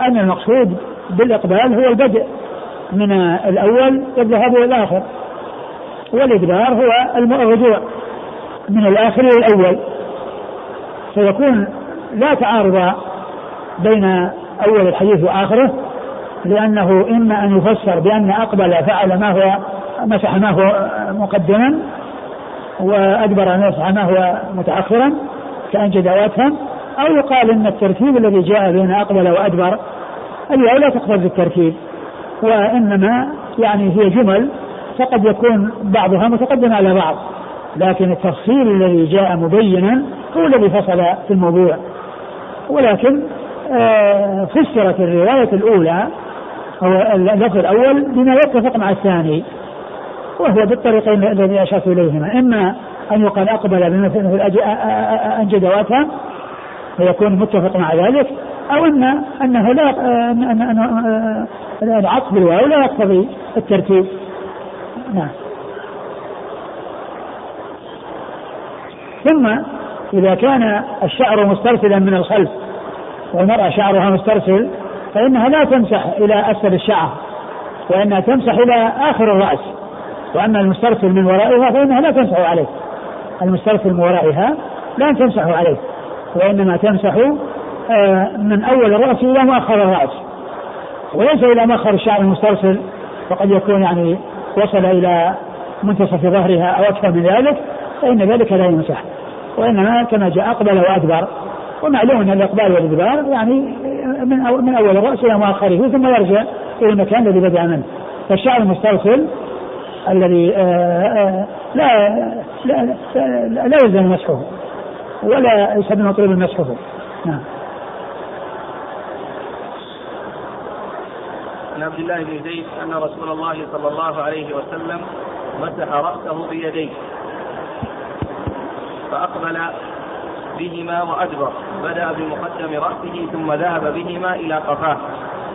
أن المقصود بالإقبال هو البدء من الأول والذهاب إلى الآخر والإدبار هو الرجوع. من الآخر إلى الأول. فيكون لا تعارض بين أول الحديث وآخره لأنه إما أن يفسر بأن أقبل فعل ما هو مسح ما هو مقدما وأدبر أن يمسح ما هو متأخرا كأنجد وأتهم أو يقال أن الترتيب الذي جاء بين أقبل وأدبر الواو لا تقتضي الترتيب وإنما يعني هي جمل فقد يكون بعضها متقدم على بعض. لكن التفصيل الذي جاء مبينا هو الذي فصل في الموضوع ولكن آه فسرت الرواية الأولى هو اللفظ الأول بما يتفق مع الثاني وهو بالطريقين الذي أشرت إليهما إما أن يقال أقبل بمثل مثل أنجد وأتى فيكون متفق مع ذلك أو أن أنه لا أن العطف بالواو لا يقتضي الترتيب نعم ثم إذا كان الشعر مسترسلا من الخلف والمرأة شعرها مسترسل فإنها لا تمسح إلى أسفل الشعر وإنها تمسح إلى آخر الرأس. وأما المسترسل من ورائها فإنها لا تمسح عليه. المسترسل من ورائها لا تمسح عليه وإنما تمسح آه، من أول الرأس إلى مؤخر الرأس. وليس إلى مؤخر الشعر المسترسل وقد يكون يعني وصل إلى منتصف ظهرها أو أكثر من ذلك. فإن ذلك لا يمسح وإنما كما جاء أقبل وأدبر. ومعلوم أن الإقبال والإدبار يعني من من أول الرأس إلى مؤخره ثم يرجع إلى المكان الذي بدأ منه. فالشعر المسترسل الذي آه، آه، لا لا لا, لا يلزم مسحه ولا يسمى مطلوب مسحه نعم. عن عبد الله بن زيد أن رسول الله صلى الله عليه وسلم مسح رأسه بيديه. فأقبل بهما وأدبر بدأ بمقدم رأسه ثم ذهب بهما إلى قفاه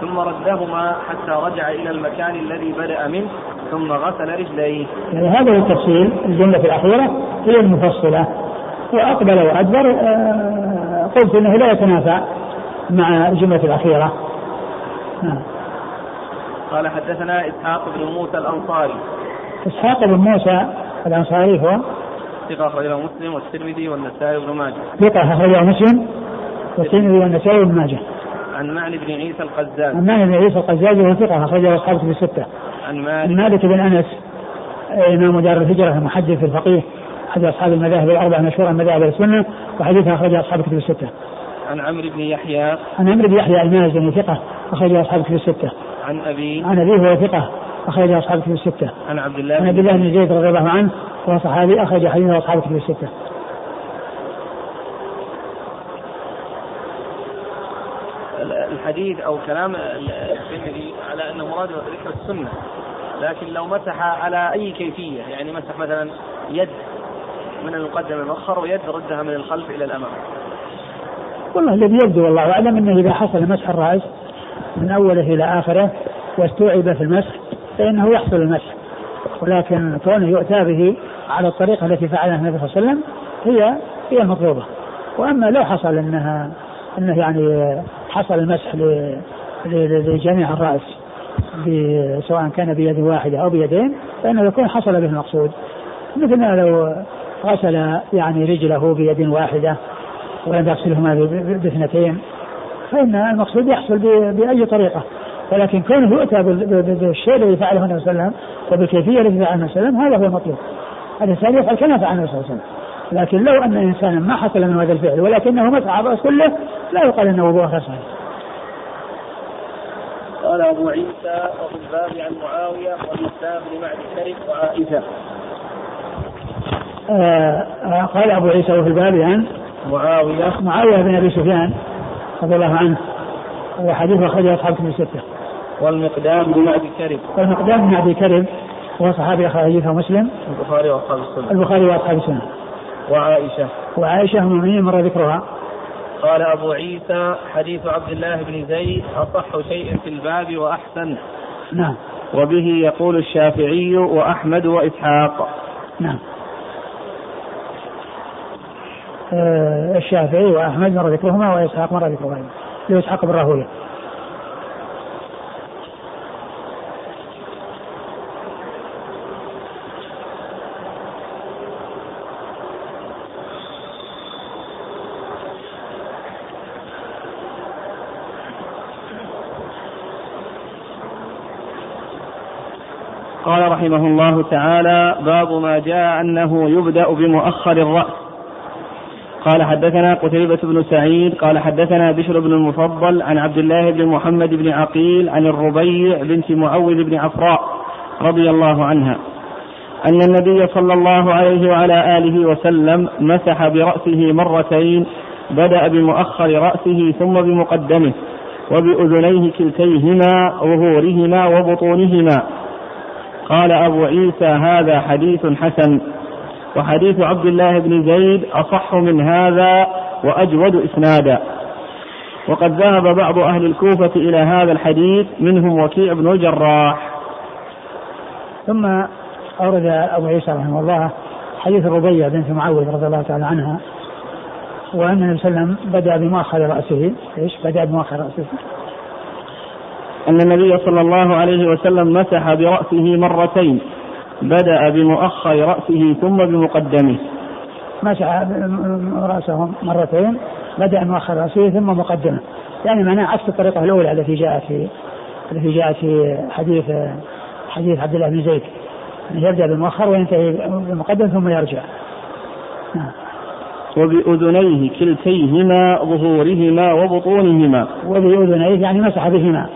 ثم ردهما حتى رجع إلى المكان الذي بدأ منه ثم غسل رجليه. يعني هذا هو التفصيل الجملة الأخيرة هي المفصلة وأقبل وأدبر آه، قلت إنه لا يتنافى مع الجملة الأخيرة. نعم. قال حدثنا إسحاق بن موسى الأنصاري. إسحاق بن موسى الأنصاري هو ثقة أخرجه مسلم والترمذي والنسائي وابن ماجه. ثقة أخرجه مسلم والترمذي والنسائي وابن ماجه. عن معنى بن عيسى القزاز. عن معنى بن عيسى القزاز وهو ثقة أخرجه أصحابه في الستة. عن مالك. عن مالك بن أنس إمام دار الهجرة المحدث الفقيه أحد أصحاب المذاهب الأربعة مشهورة مذاهب السنة وحديثها أخرجه أصحاب كتب الستة. عن عمرو بن يحيى. عن عمرو بن يحيى المازني ثقة أخرجه أصحاب كتب الستة. عن أبي. عن أبيه وهو ثقة أخرج أصحاب كتب الستة. عن عبد الله. عن عبد الله بن زيد رضي الله عنه وهو صحابي أخرج حديثه أصحاب كتب الستة. الحديث أو كلام الترمذي على انه مراد ذكر السنة لكن لو مسح على أي كيفية يعني مسح مثلا يد من المقدم المؤخر ويد ردها من الخلف إلى الأمام. والله الذي يبدو والله أعلم أنه إذا حصل مسح الرأس من أوله إلى آخره واستوعب في المسح فإنه يحصل المسح. ولكن كونه يؤتى به على الطريقة التي فعلها النبي صلى الله عليه وسلم هي هي المطلوبة. وأما لو حصل انها إنه يعني حصل المسح لجميع الرأس سواء كان بيد واحدة أو بيدين فإنه يكون حصل به المقصود. مثل ما لو غسل يعني رجله بيد واحدة ولم يغسلهما باثنتين فإن المقصود يحصل بأي طريقة. ولكن كونه يؤتى بالشيء الذي فعله النبي صلى الله عليه وسلم وبالكيفيه التي فعلها النبي صلى الله عليه وسلم هذا هو المطلوب. الإنسان يفعل كما فعل النبي صلى الله عليه وسلم. لكن لو أن انسانا ما حصل من هذا الفعل ولكنه مسح الراس كله لا يقال إنه وضوء غير صحيح. قال أبو عيسى وفي الباب عن معاوية والاسلام بن معد كرب وعائشة. آه،, آه قال أبو عيسى وفي الباب عن معاوية معاوية بن أبي سفيان رضي الله عنه وحديث أخرجه أصحاب كتب الستة. والمقدام بن معد كرب. والمقدام بن معد كرب وهو صحابي أخرج حديثه مسلم. البخاري وأصحاب السنة. البخاري وأصحاب السنة. وعائشة. وعائشة هم مر ذكرها. قال أبو عيسى حديث عبد الله بن زيد أصح شيء في الباب وأحسن نعم وبه يقول الشافعي وأحمد وإسحاق نعم آه الشافعي وأحمد مر ذكرهما وإسحاق مر ذكرهما لإسحاق بن راهوية قال رحمه الله تعالى باب ما جاء أنه يبدأ بمؤخر الرأس. قال حدثنا قتيبة بن سعيد قال حدثنا بشر بن المفضل عن عبد الله بن محمد بن عقيل عن الربيع بنت معوذ بن عفراء رضي الله عنها. أن النبي صلى الله عليه وعلى آله وسلم مسح برأسه مرتين بدأ بمؤخر رأسه ثم بمقدمه وبأذنيه كلتيهما ظهورهما وبطونهما. قال أبو عيسى هذا حديث حسن وحديث عبد الله بن زيد أصح من هذا وأجود إسنادا. وقد ذهب بعض أهل الكوفة إلى هذا الحديث منهم وكيع بن الجراح. ثم أورد أبو عيسى رحمه الله حديث الربيع بنت معوذ رضي الله تعالى عنها وأن النبي صلى الله عليه وسلم بدأ بمؤخر رأسه. إيش؟ بدأ بمؤخر رأسه. أن النبي صلى الله عليه وسلم مسح برأسه مرتين بدأ بمؤخر رأسه ثم بمقدمه. مسح رأسه مرتين بدأ بمؤخر رأسه ثم مقدمه. يعني معناه عكس الطريقة الأولى التي جاءت في التي جاءت في حديث حديث عبد الله بن زيد. يبدأ بالمؤخر وينتهي بالمقدم ثم يرجع. نعم. وبأذنيه كلتيهما ظهورهما وبطونهما. وبأذنيه يعني مسح بهما.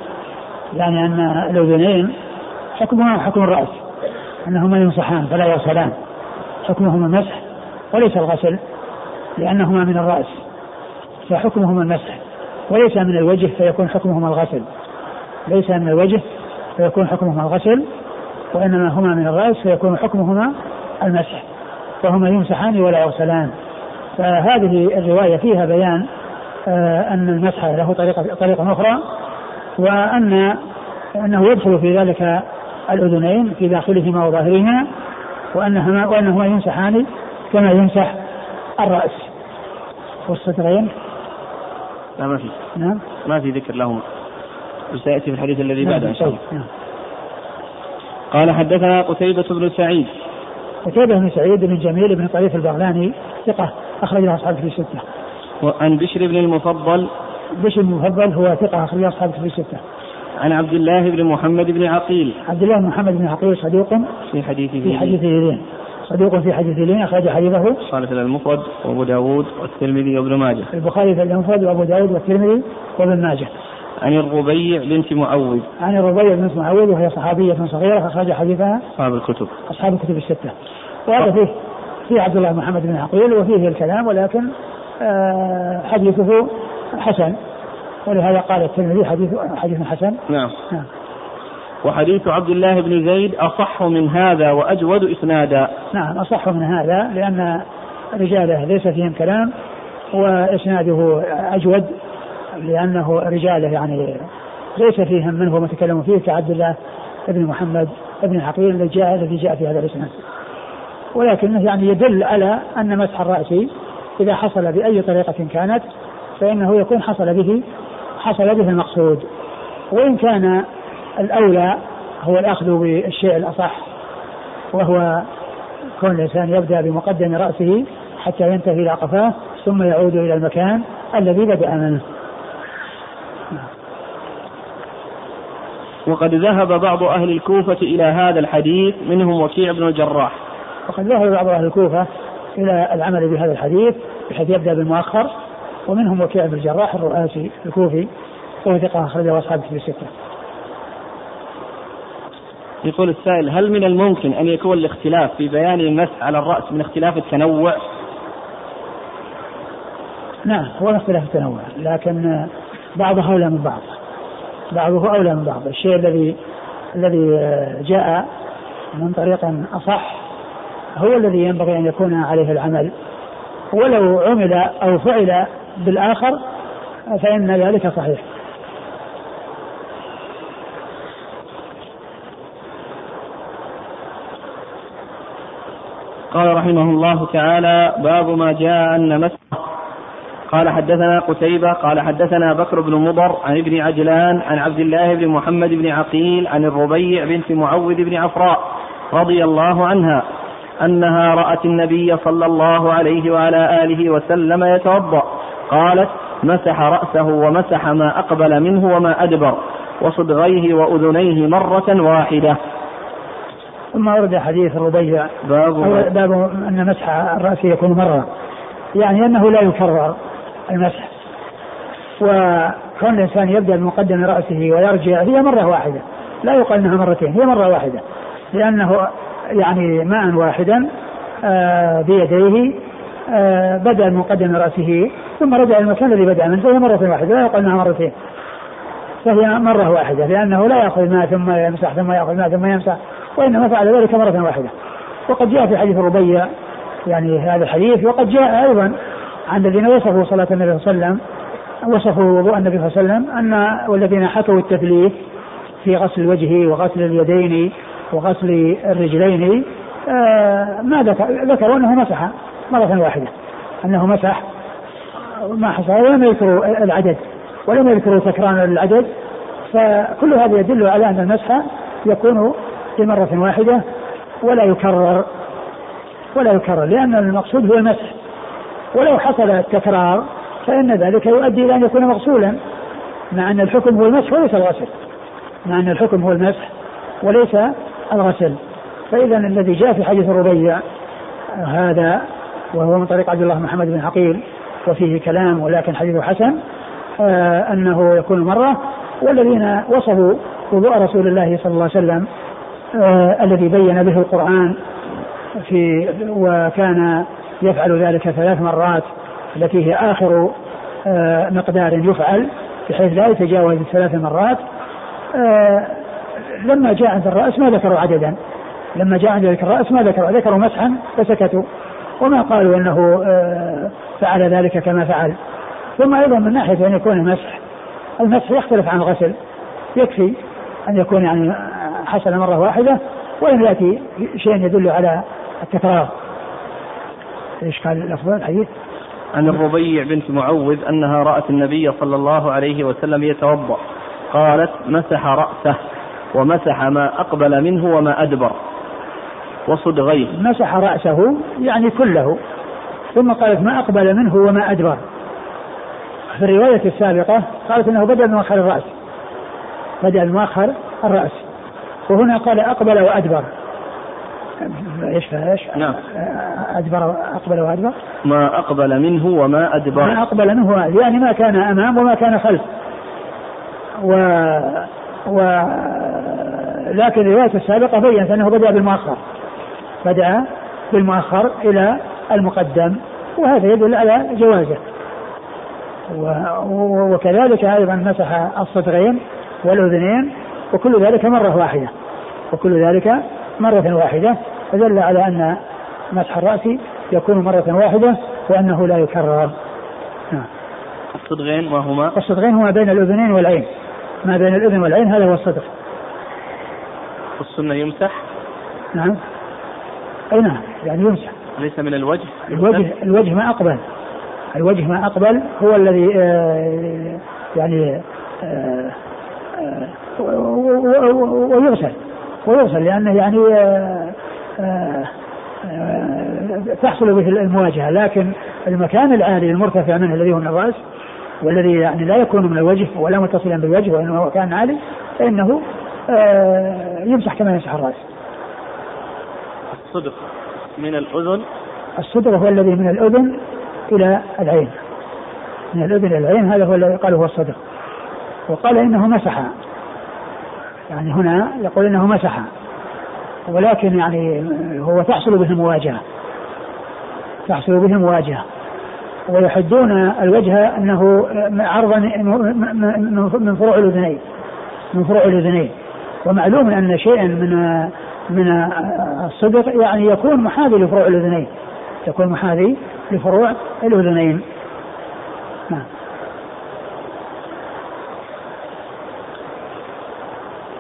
يعني أن الأذنين حكمها حكم الرأس أنهما ينصحان فلا يغسلان حكمهما المسح وليس الغسل لأنهما من الرأس فحكمهما المسح وليس من الوجه فيكون حكمهما الغسل ليس من الوجه فيكون حكمهما الغسل وإنما هما من الرأس فيكون حكمهما المسح فهما يمسحان ولا يغسلان. فهذه الرواية فيها بيان آه أن المسح له طريقة طريقة أخرى وأن أنه يدخل في ذلك الأذنين في داخلهما وظاهرهما وأنهما وأنهما يمسحان كما يمسح الرأس. والصدرين لا ما في. نعم. ما في ذكر لهما. وسيأتي في الحديث الذي بعده. إن شاء الله نعم. قال حدثنا قتيبة بن سعيد. قتيبة بن سعيد بن جميل بن طريف البغلاني ثقة أخرج له أصحاب في الستة. وعن بشر بن المفضل بشر المفضل هو ثقة أخرج أصحاب في الستة. عن عبد الله بن محمد بن عقيل. عبد الله بن محمد بن عقيل صديق في حديثه في حديثه لين صديق في حديث لين أخرج حديثه. صالح المفرد وأبو داود والترمذي وابن ماجه. البخاري في المفرد وأبو داود والترمذي وابن ماجه. عن الربيع بنت معوذ. عن الربيع بنت معوذ وهي صحابية صغيرة أخرج حديثها. أصحاب الكتب. أصحاب الكتب الستة. وهذا فيه في عبد الله محمد بن عقيل وفيه الكلام ولكن آه، حديثه حسن. ولهذا قال الترمذي حديث حديث حسن. نعم. نعم. وحديث عبد الله بن زيد أصح من هذا وأجود إسنادا. نعم أصح من هذا لأن رجاله ليس فيهم كلام وإسناده أجود لأنه رجاله يعني ليس فيهم من هو متكلم فيه كعبد الله بن محمد بن عقيل الذي جاء الذي جاء في هذا الإسناد. ولكنه يعني يدل على أن مسح الرأس إذا حصل بأي طريقة كانت فإنه يكون حصل به حصل به المقصود. وإن كان الأولى هو الأخذ بالشيء الأصح وهو كون الإنسان يبدأ بمقدم رأسه حتى ينتهي إلى قفاه ثم يعود إلى المكان الذي بدأ منه. وقد ذهب بعض أهل الكوفة إلى هذا الحديث منهم وكيع بن الجراح. وقد ذهب بعض أهل الكوفة إلى العمل بهذا الحديث بحيث يبدأ بالمؤخر. ومنهم وكيع بن الجراح الرؤاسي الكوفي وهو ثقة أخرجه أصحاب في الستة. يقول السائل هل من الممكن أن يكون الاختلاف في بيان المسح على الرأس من اختلاف التنوع؟ نعم هو اختلاف التنوع لكن بعضه أولى من بعض بعضه أولى من بعض الشيء الذي الذي جاء من طريق أصح هو الذي ينبغي أن يكون عليه العمل ولو عمل أو فعل بالآخر فإن ذلك صحيح. قال رحمه الله تعالى باب ما جاء أن مسح. قال حدثنا قتيبة قال حدثنا بكر بن مضر عن ابن عجلان عن عبد الله بن محمد بن عقيل عن الربيع بنت معوذ بن عفراء رضي الله عنها أنها رأت النبي صلى الله عليه وعلى آله وسلم يتوضأ. قالت مسح رأسه ومسح ما أقبل منه وما أدبر وصدغيه وأذنيه مرة واحدة. ثم ورد حديث الربيع باب باب أن مسح الرأس يكون مرة. يعني أنه لا يكرر المسح. وكون الإنسان يبدأ بمقدم رأسه ويرجع هي مرة واحدة. لا يقال أنها مرتين هي مرة واحدة. لأنه يعني ماء واحدا آه، بيديه آه، بدأ من مقدم رأسه ثم رجع إلى المكان الذي بدأ منه فهي مرة واحدة لا يقال أنها مرتين. فهي مرة واحدة لأنه لا يأخذ ماء ثم يمسح ثم يأخذ ماء ثم يمسح وإنما فعل ذلك مرة واحدة. وقد جاء في حديث الربيع يعني هذا الحديث وقد جاء أيضا عن الذين وصفوا صلاة النبي صلى الله عليه وسلم وصفوا وضوء النبي صلى الله عليه وسلم أن والذين حكوا التثليث في غسل الوجه وغسل اليدين وغسل الرجلين آه ما ذكر ذكروا أنه مسح مرة واحدة أنه مسح ما حصل ولم يذكروا العدد ولم يذكروا تكرار العدد. فكل هذا يدل على أن المسح يكون في مرة واحدة ولا يكرر ولا يكرر لأن المقصود هو المسح. ولو حصل التكرار فإن ذلك يؤدي إلى أن يكون مغسولا مع أن الحكم هو المسح وليس الغسل. مع أن الحكم هو المسح وليس الغسل. فإذا الذي جاء في حديث الربيع هذا وهو من طريق عبد الله محمد بن عقيل وفيه كلام ولكن حديثه حسن آه أنه يكون مرة والذين وصفوا وضوء رسول الله صلى الله عليه وسلم آه الذي بين به القرآن في وكان يفعل ذلك ثلاث مرات التي هي آخر آه مقدار يفعل بحيث لا يتجاوز ثلاث مرات لما جاء عند الرأس ما ذكروا عددا. لما جاء عند ذلك الرأس ما ذكروا ذكروا مسحا فسكتوا. وما قالوا آه فعل ذلك كما فعل. ثم أيضا من ناحية أن يكون المسح المسح يختلف عن الغسل. يكفي أن يكون يعني حصل مرة واحدة ولم يأتي شيء يدل على التكرار. إيش قال الافضل الحديث؟ عن الربيع بنت معوذ أنها رأت النبي صلى الله عليه وسلم يتوضأ. قالت مسح رأسه ومسح ما أقبل منه وما أدبر. وصدغيه مسح رأسه يعني كله. ثم قالت ما أقبل منه وما أدبر. في الرواية السابقة قالت إنه بدأ بمؤخر الرأس. بدأ بمؤخر الرأس. وهنا قال أقبل وأدبر. إيش إيش؟ نعم. أدبر أقبل وأدبر. ما أقبل منه وما أدبر. ما أقبل منه يعني ما كان أمام وما كان خلف. و و لكن الرواية السابقة بينت أنه بدأ بالمؤخر. بدأ بالمؤخر إلى المقدم وهذا يدل على جوازه. وكذلك أيضا مسح الصدغين والأذنين وكل ذلك مرة واحدة. وكل ذلك مرة واحدة. فدل على أن مسح الرأس يكون مرة واحدة وأنه لا يكرر. نعم. الصدغين وهما؟ الصدغين هما بين الأذنين والعين. ما بين الأذن والعين هذا هو الصدغ السنة يمسح؟ نعم. أي نعم. يعني يمسح. ليس من الوجه؟ الوجه الوجه ما أقبل. الوجه ما أقبل هو الذي آه يعني آه آه ويغسل. ويغسل لأنه يعني تحصل به المواجهة. لكن المكان العالي المرتفع منه الذي هو من الرأس والذي يعني لا يكون من الوجه ولا متصلا بالوجه وإنما هو مكان عالي فإنه يمسح كما يمسح الرأس. الصدق من الأذن؟ الصدق هو الذي من الأذن إلى العين. من الأذن إلى العين هذا هو الذي قال هو الصدق وقال إنه مسح. يعني هنا يقول إنه مسح. ولكن يعني هو تحصل به المواجهه تحصل به المواجهه ويحدون الوجه أنه عرضا من فروع الأذنين. من فروع الأذنين. ومعلوم أن شيئا من من الصدق يعني يكون محاذي لفروع الأذنين. يكون محاذي لفروع الأذنين. نعم.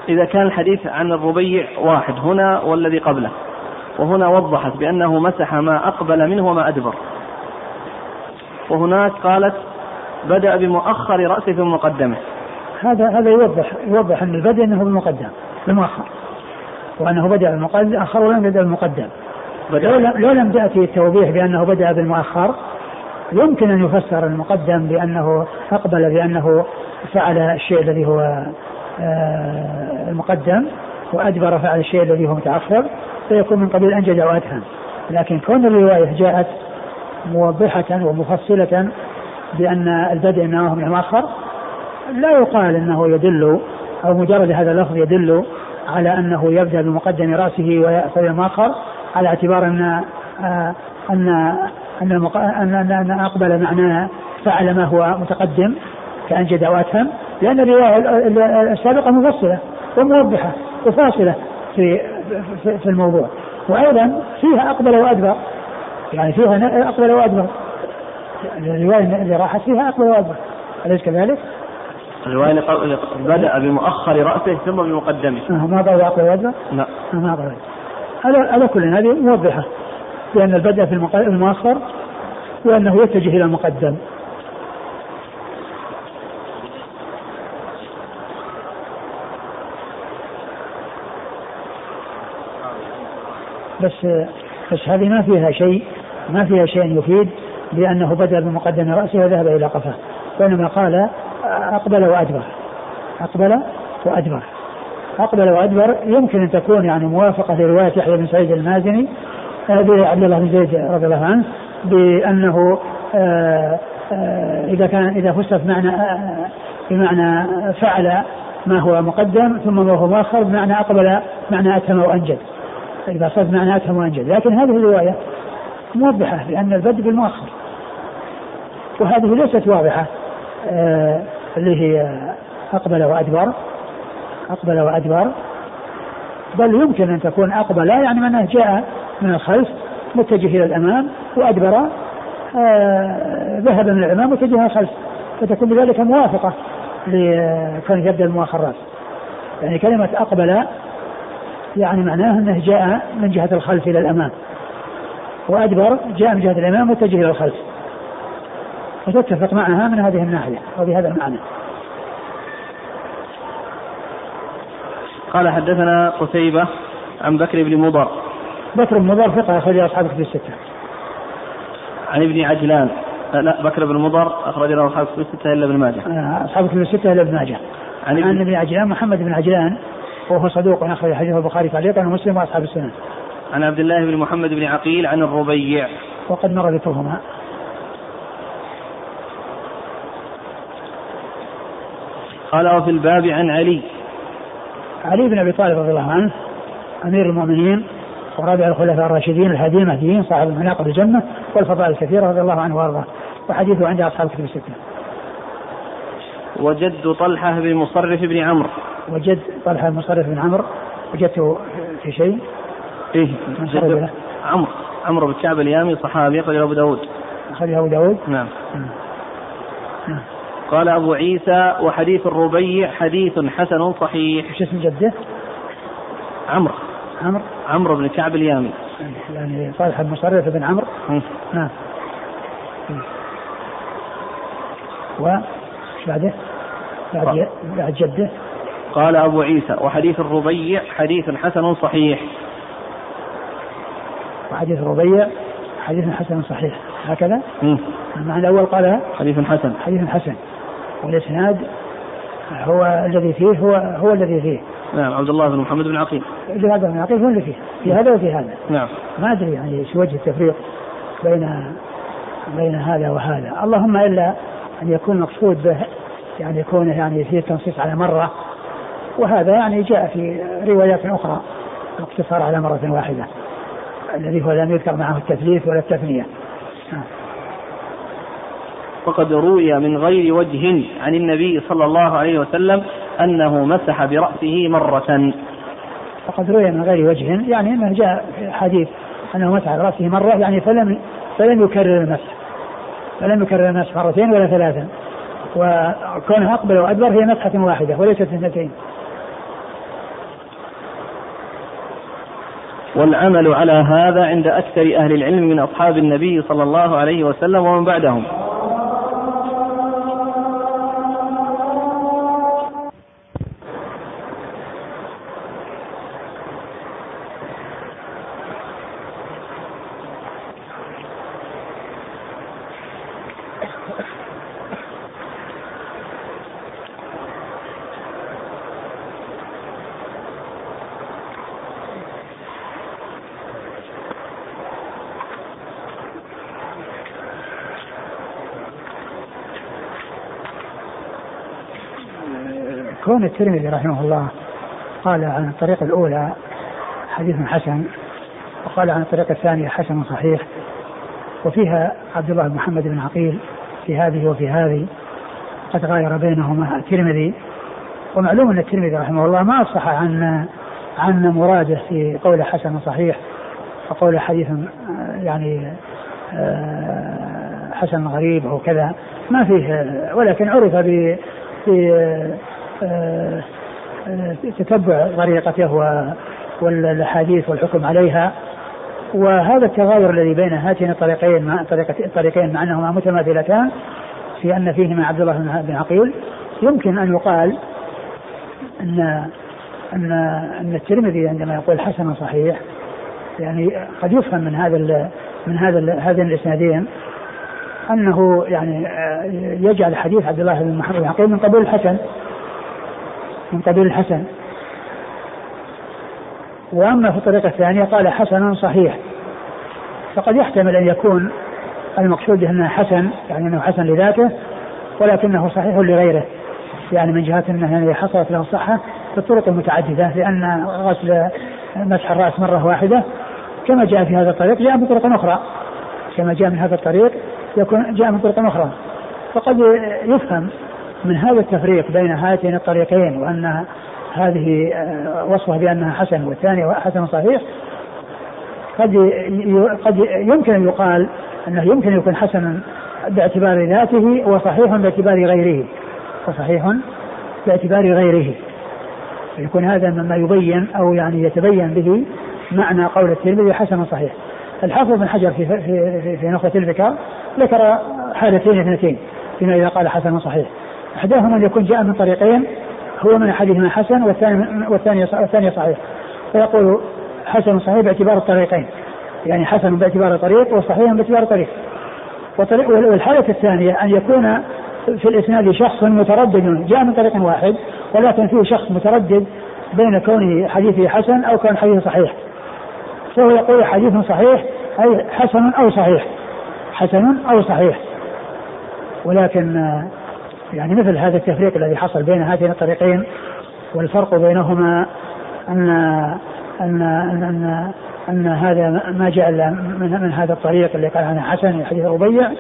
إذا كان الحديث عن الربيع واحد هنا والذي قبله وهنا وضحت بأنه مسح ما أقبل منه وما أدبر. وهناك قالت بدأ بمؤخر رأسه ثم مقدمة. هذا هذا يوضح يوضح أن البدء أنه بالمقدم بالمؤخر. وأنه بدأ بالمؤخر ولم يبدأ بالمقدم. لو, لو لم تأتي التوضيح بأنه بدأ بالمؤخر يمكن أن يفسر المقدم بأنه أقبل بأنه فعل الشيء الذي هو آه، المقدم وأدبر فعل الشيء الذي هو متأخر فيكون من قبيل أنجد أو أدهم. لكن كون الرواية جاءت موضحة ومفصلة بأن البدء إنما هو من المؤخر لا يقال أنه يدل أو مجرد هذا اللفظ يدل على أنه يبدأ بمقدم رأسه ويأخذ المؤخر على اعتبار أن آه، أن أن, أن, أن, أقبل معناه فعل ما هو متقدم كأنجد أو أتهم لأن الرواية السابقة مفصلة وموضحة وفاصلة في في الموضوع. وأيضا فيها أقبل وأدبر يعني فيها أقبل وأدبر. الرواية اللي راحت فيها أقبل وأدبر. أليس كذلك؟ الرواية بدأ بمؤخر رأسه ثم بمقدمه. ما قال أقوى وجهه؟ لا. ما قال على على كل هذه موضحة بأن البدء في المؤخر وأنه يتجه إلى المقدم. بس بس هذه ما فيها شيء ما فيها شيء يفيد بأنه بدأ بمقدم رأسه وذهب إلى قفاه وإنما قال أقبل وأدبر. أقبل وأدبر. أقبل وأدبر يمكن أن تكون يعني موافقة لرواية يحيى بن سعيد المازني آه، عبد الله بن زيد رضي الله عنه بأنه آه، آه، إذا كان إذا فسر بمعنى بمعنى فعل ما هو مقدم ثم ما هو مؤخر بمعنى أقبل معنى أتم وأنجد. إذا صار معنى أتم وأنجد. لكن هذه الرواية موضحة بأن البدء بالمؤخر. وهذه ليست واضحة. اللي هي أقبل وأدبر أقبل وأدبر. بل يمكن أن تكون أقبل يعني معناه جاء من الخلف متجه إلى الأمام وأدبر آه ذهب من الأمام واتجه إلى الخلف فتكون بذلك موافقة لكون يبدأ المؤخرات. يعني كلمة أقبل يعني معناه أنه جاء من جهة الخلف إلى الأمام وأدبر جاء من جهة الأمام واتجه إلى الخلف. فتتفق معها من هذه الناحية وبهذا المعنى. قال حدثنا قتيبة عن بكر بن مضر. بكر بن مضر ثقة أخرج أصحاب كتب الستة. عن ابن عجلان. لا بكر بن مضر أخرج له أصحاب كتب الستة إلا ابن ماجه. آه، أصحاب كتب الستة إلا ابن ماجه. عن ابن, عن ابن عجلان محمد بن عجلان وهو صدوق أخرج حديث البخاري تعليقا ومسلم وأصحاب السنن عن عبد الله بن محمد بن عقيل عن الربيع. وقد مر ذكرهما. قال وفي الباب عن علي. علي بن أبي طالب رضي الله عنه أمير المؤمنين ورابع الخلفاء الراشدين الهادي المهديين صاحب المناقب الجنة والفضائل الكثيرة رضي الله عنه وأرضاه. وحديثه عند أصحاب الكتب الستة. وجد طلحة بن مصرف بن عمرو. وجد طلحة بن مصرف بن عمرو. وجدته في شيء؟ إيه جد عمرو. عمرو بن كعب اليامي صحابي أخرج أبو داود. أخرجه أبو داود؟ نعم. نعم. قال أبو عيسى وحديث الربيع حديث حسن صحيح. إيش اسم جده؟ عمرو. عمرو. عمرو بن كعب اليامي. يعني صالح بن مصرف بن عمرو. نعم. و بعده؟ بعد بعد جده. قال أبو عيسى وحديث الربيع حديث حسن صحيح. وحديث الربيع حديث حسن صحيح. هكذا؟ المعنى الأول قال حديث حسن. حديث حسن. والإسناد هو الذي فيه هو هو الذي فيه. نعم عبد الله بن محمد بن عقيل. عبد الله بن عقيل هو اللي فيه في هذا وفي هذا. نعم. ما أدري يعني إيش وجه التفريق بين بين هذا وهذا. اللهم إلا أن يكون مقصود به يعني يكون يعني فيه تنصيص على مرة. وهذا يعني جاء في روايات أخرى الاقتصار على مرة واحدة الذي هو لم يذكر معه التثليث ولا التثنية. نعم. وقد روي من غير وجه عن النبي صلى الله عليه وسلم أنه مسح برأسه مرة. وقد روي من غير وجه يعني أنه جاء في حديث أنه مسح برأسه مرة يعني فلم فلم يكرر المسح. فلم يكرر المسح مرتين ولا ثلاثا وكونه أقبل وأدبر هي مسحة واحدة وليست اثنتين. والعمل على هذا عند أكثر أهل العلم من أصحاب النبي صلى الله عليه وسلم ومن بعدهم. كون الترمذي رحمه الله قال عن الطريقة الأولى حديث حسن وقال عن الطريقة الثانية حسن صحيح وفيها عبد الله بن محمد بن عقيل في هذه وفي هذه قد غاير بينهما الترمذي. ومعلوم أن الترمذي رحمه الله ما افصح عن عن مراده في قول حسن صحيح وقول حديث يعني آه، حسن غريب أو كذا ما فيه ولكن عرف ب تتبع طريقته والأحاديث والحكم عليها. وهذا التغاير الذي بين هاتين الطريقين مع الطريقين مع أنهما متماثلتان في أن فيهما عبد الله بن عقيل. يمكن أن يقال ان ان أن الترمذي عندما يقول حسن صحيح يعني قد يفهم من هذا من هذا هذين الإسنادين أنه يعني آه، يجعل حديث عبد الله بن محمد بن من قبيل الحسن. من قبيل الحسن. وأما في الطريقة الثانية قال حسن صحيح. فقد يحتمل أن يكون المقصود أنه حسن يعني أنه حسن لذاته ولكنه صحيح لغيره. يعني من جهة أنه يعني حصلت له الصحة في الطرق المتعددة لأن غسل مسح الرأس مرة واحدة. كما جاء في هذا الطريق جاء من طرق أخرى. كما جاء من هذا الطريق يكون جاء من طرق أخرى. فقد يفهم من هذا التفريق بين هاتين الطريقين وأن هذه آه، وصفه بأنها حسن والثانية حسن صحيح قد قد يمكن أن يقال أنه يمكن يكون حسنا باعتبار ذاته وصحيح باعتبار غيره وصحيح باعتبار غيره. يكون هذا مما يبين أو يعني يتبين به معنى قول الترمذي حسن صحيح. الحافظ بن حجر في في في, في نخبة الفكر ذكر حالتين اثنتين فيما إذا قال حسن صحيح. إحداهما أن يكون جاء من طريقين هو من أحدهما حسن والثاني والثاني والثاني صحيح. فيقول حسن صحيح باعتبار الطريقين يعني حسن باعتبار طريق وصحيح باعتبار طريق والحالة الثانية أن يكون في الإسناد شخص متردد جاء من طريق واحد ولكن فيه شخص متردد بين كونه حديثه حسن أو كون حديثه صحيح. فهو يقول حديث صحيح أي حسن أو صحيح. حسن أو صحيح. ولكن يعني مثل هذا التفريق الذي حصل بين هاتين الطريقين والفرق بينهما أن أن أن, أن أن هذا ما جاء من, من هذا الطريق اللي قال عنه حسن حديث ربيع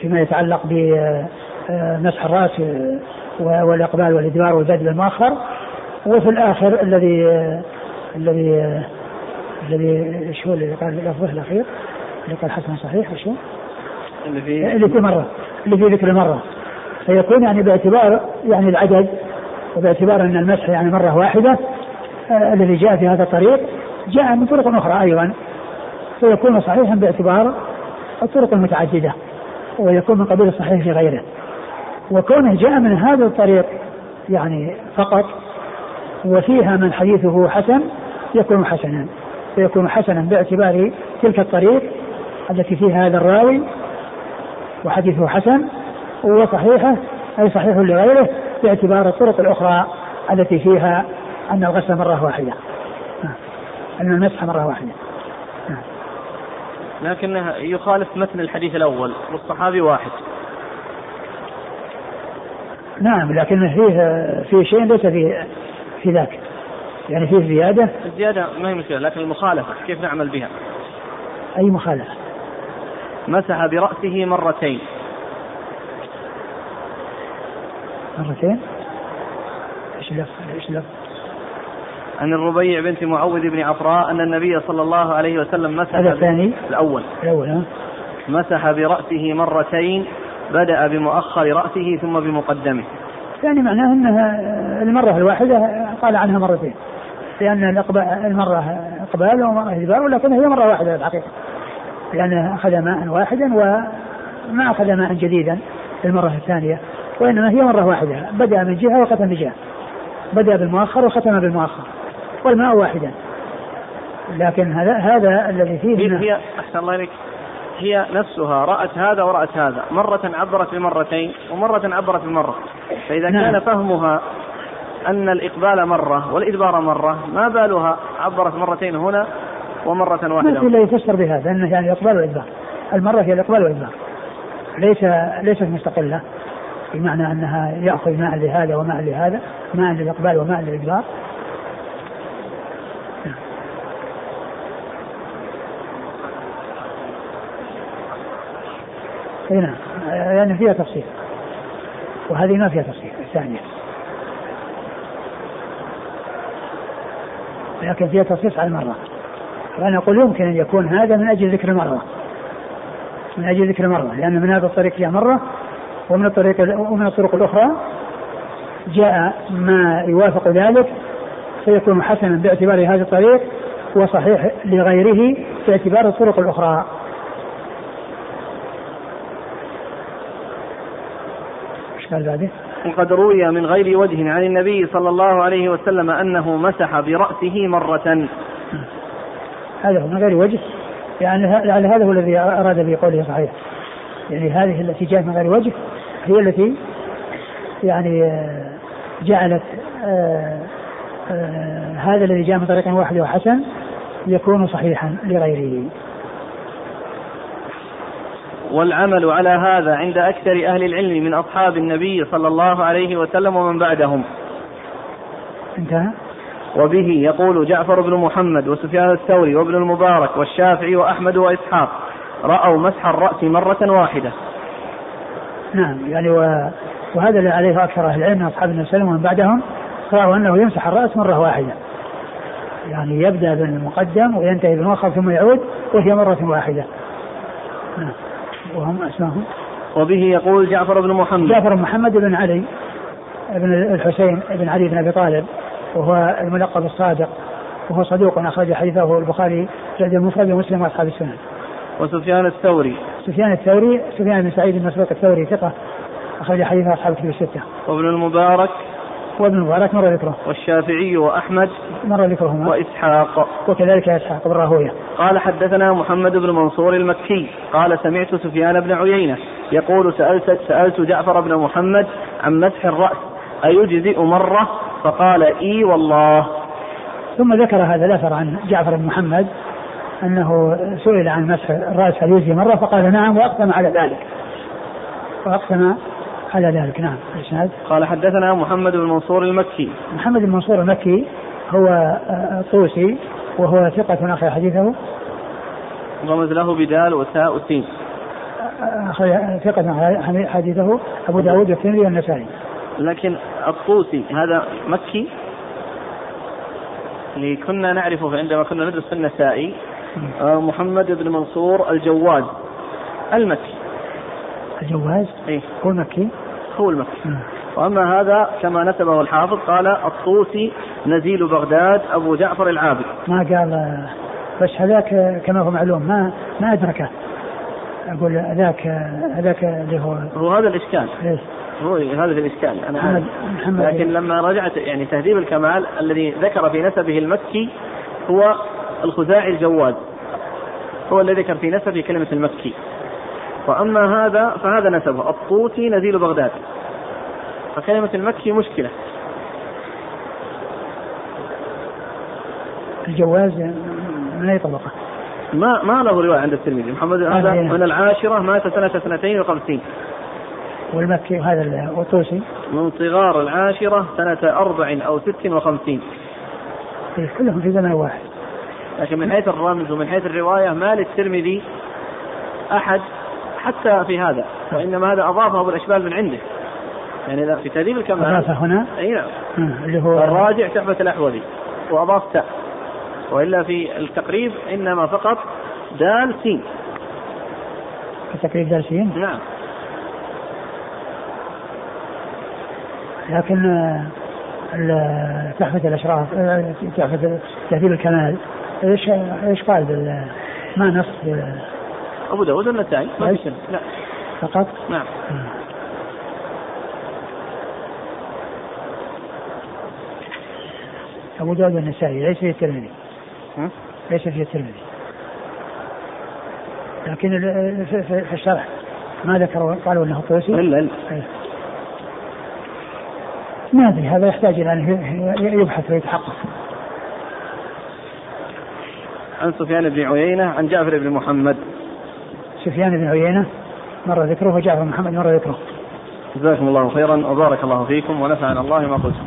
فيما يتعلق بمسح الرأس والإقبال والإدبار والبدء المؤخر وفي الآخر الذي الذي الذي شو اللي قال لفظه الأخير؟ اللي قال حسن صحيح وشو؟ اللي في اللي في مرة اللي في ذكر مرة فيكون يعني باعتبار يعني العدد وباعتبار أن المسح يعني مرة واحدة آه الذي جاء في هذا الطريق جاء من طرق أخرى أيضا. فيكون صحيحا باعتبار الطرق المتعددة ويكون من قبيل الصحيح في غيره. وكونه جاء من هذا الطريق يعني فقط وفيها من حديثه حسن يكون حسنا. فيكون حسنا باعتبار تلك الطريق التي فيها هذا الراوي وحديثه حسن وصحيحه أي صحيح لغيره باعتبار الطرق الأخرى التي فيها أن الغسل مرة واحدة. أن المسح مرة واحدة. نعم. لكنه يخالف متن الحديث الأول والصحابي واحد. نعم لكن فيه في شيء ليس في في ذاك. يعني فيه زيادة. الزيادة ما هي مشكلة لكن المخالفة كيف نعمل بها؟ أي مخالفة؟ مسح برأسه مرتين. مرتين؟ إيش اللفظ؟ إيش اللفظ؟ عن الربيع بنت معوذ بن عفراء أن النبي صلى الله عليه وسلم مسح هذا الثاني الأول. الأول ها؟ مسح برأسه مرتين بدأ بمؤخر رأسه ثم بمقدمه. يعني معناه أنها المرة الواحدة قال عنها مرتين. لأن المرة إقبال ومرة إدبار ولكن هي مرة واحدة في الحقيقة. لأنه أخذ ماء واحدا وما أخذ ماء جديدا المرة الثانية. وإنما هي مرة واحدة. بدأ من جهة وختم بجهة. بدأ بالمؤخر وختم بالمؤخر. والماء واحدا. لكن هذا هذا الذي فيه هي, هي أحسن الله إليك. هي نفسها رأت هذا ورأت هذا. مرة عبرت بمرتين ومرة عبرت بمرة. فإذا نعم. كان فهمها أن الإقبال مرة والإدبار مرة ما بالها عبرت مرتين هنا ومرة واحدة. ما في يفسر بهذا أنه يعني الإقبال والإدبار المرة هي الإقبال والإدبار. ليس ليست مستقلة. بمعنى أنها يأخذ ماء لهذا وماء لهذا ماء للإقبال وماء للإدبار اي نعم. يعني فيها تفصيل. وهذه ما فيها تفصيل الثانية. لكن فيها تصحيح على المرة. وأنا أقول يمكن أن يكون هذا من أجل ذكر مرة من أجل ذكر مرة لأن من هذا الطريق جاء مرة ومن الطريق ومن الطرق الأخرى جاء ما يوافق ذلك فيكون حسنا باعتبار هذا الطريق وصحيح لغيره باعتبار الطرق الأخرى. قال بعده؟ وقد روي من غير وجه عن النبي صلى الله عليه وسلم أنه مسح برأسه مرة. هذا هو من غير وجه يعني هذا هو الذي أراد بقوله صحيح. يعني هذه التي جاءت من غير وجه هي التي يعني آه، جعلت آه، آه، هذا الذي جاء من طريق واحد وحسن يكون صحيحا لغيره. والعمل على هذا عند أكثر أهل العلم من أصحاب النبي صلى الله عليه وسلم ومن بعدهم. انتهى. وبه يقول جعفر بن محمد وسفيان الثوري وابن المبارك والشافعي وأحمد وإسحاق. رأوا مسح الرأس مرة واحدة. نعم يعني و... وهذا اللي عليه أكثر أهل العلم من أصحاب النبي صلى الله عليه وسلم ومن بعدهم رأوا أنه يمسح الرأس مرة واحدة. يعني يبدأ بالمقدم وينتهي بالمؤخر ثم يعود وهي مرة واحدة. نعم. وهم أسماهم وبه يقول جعفر بن محمد. جعفر بن محمد بن علي بن الحسين بن علي بن أبي طالب وهو الملقب الصادق وهو صدوق أخرج حديثه البخاري في المفرد ومسلم وأصحاب السنن. وسفيان الثوري سفيان الثوري سفيان بن سعيد بن مسروق الثوري ثقة أخرج حديث أصحاب الكتب الستة. وابن المبارك وابن المبارك مر ذكره. والشافعي وأحمد مر ذكرهما. وإسحاق. وكذلك إسحاق بن راهوية. قال حدثنا محمد بن منصور المكي قال سمعت سفيان بن عيينة يقول سألت سألت جعفر بن محمد عن مسح الرأس أيجزئ مرة فقال إي والله ثم ذكر هذا الأثر عن جعفر بن محمد أنه سئل عن مسح الرأس هل يجزي مرة فقال نعم وأقسم على ذلك. وأقسم على ذلك نعم. الإسناد. قال حدثنا محمد بن منصور المكي. محمد بن منصور المكي هو طوسي وهو ثقة أخي حديثه. رمز له بدال وتاء وسين ثقة حديثه. أبو داود والترمذي والنسائي. لكن الطوسي هذا مكي؟ اللي كنا نعرفه عندما كنا ندرس في النسائي. آه، محمد. بن منصور الجواز المكي. الجواز؟ إيه. هو المكي؟ هو المكي. وأما هذا كما نسبه الحافظ قال الطوسي نزيل بغداد أبو جعفر العابد ما قال بس هذاك كما هو معلوم ما ما أدركه. أقول هذاك هذاك اللي هو. هو هذا الإشكال. إيش؟ هو هذا الإشكال أنا عارف لكن لما رجعت يعني تهذيب الكمال الذي ذكر في نسبه المكي هو الخزاعي الجواد. هو الذي ذكر في نسبه كلمة المكي. وأما هذا فهذا نسبه. الطوسي نزيل بغداد. فكلمة المكي مشكلة. الجواز من أي طبقة؟ ما ما له رواية عند الترمذي. محمد هذا من العاشرة مات سنة اثنتين وخمسين. والمكي هذا والطوسي. من صغار العاشرة سنة أربع أو ست وخمسين. كلهم في زمن واحد. لكن من حيث الرمز ومن حيث الرواية ما للترمذي أحد حتى في هذا وإنما هذا أضافه أبو الأشبال من عنده. يعني في تهذيب الكمال أضافه هنا؟ أي نعم. اللي هو الراجع تحفة الأحوذي وأضاف تاء. وإلا في التقريب إنما فقط دال سين. التقريب دال سين؟ نعم. لكن تحفة الأشراف تحفة تهذيب الكمال إيش إيش قال ما نص؟ أبو داود النسائي ما في لا. فقط؟ نعم. أبو داود النسائي ليس في الترمذي. ليس في الترمذي. لكن في الشرح. ما ذكروا قالوا إنه طوسي. الا الا ما أدري هذا يحتاج إلى أن يبحث ويتحقق. عن سفيان بن عيينة عن جعفر بن محمد. سفيان بن عيينة مر ذكره وجعفر بن محمد مر ذكره. جزاكم الله خيرا وبارك الله فيكم ونفعنا الله ما قلتم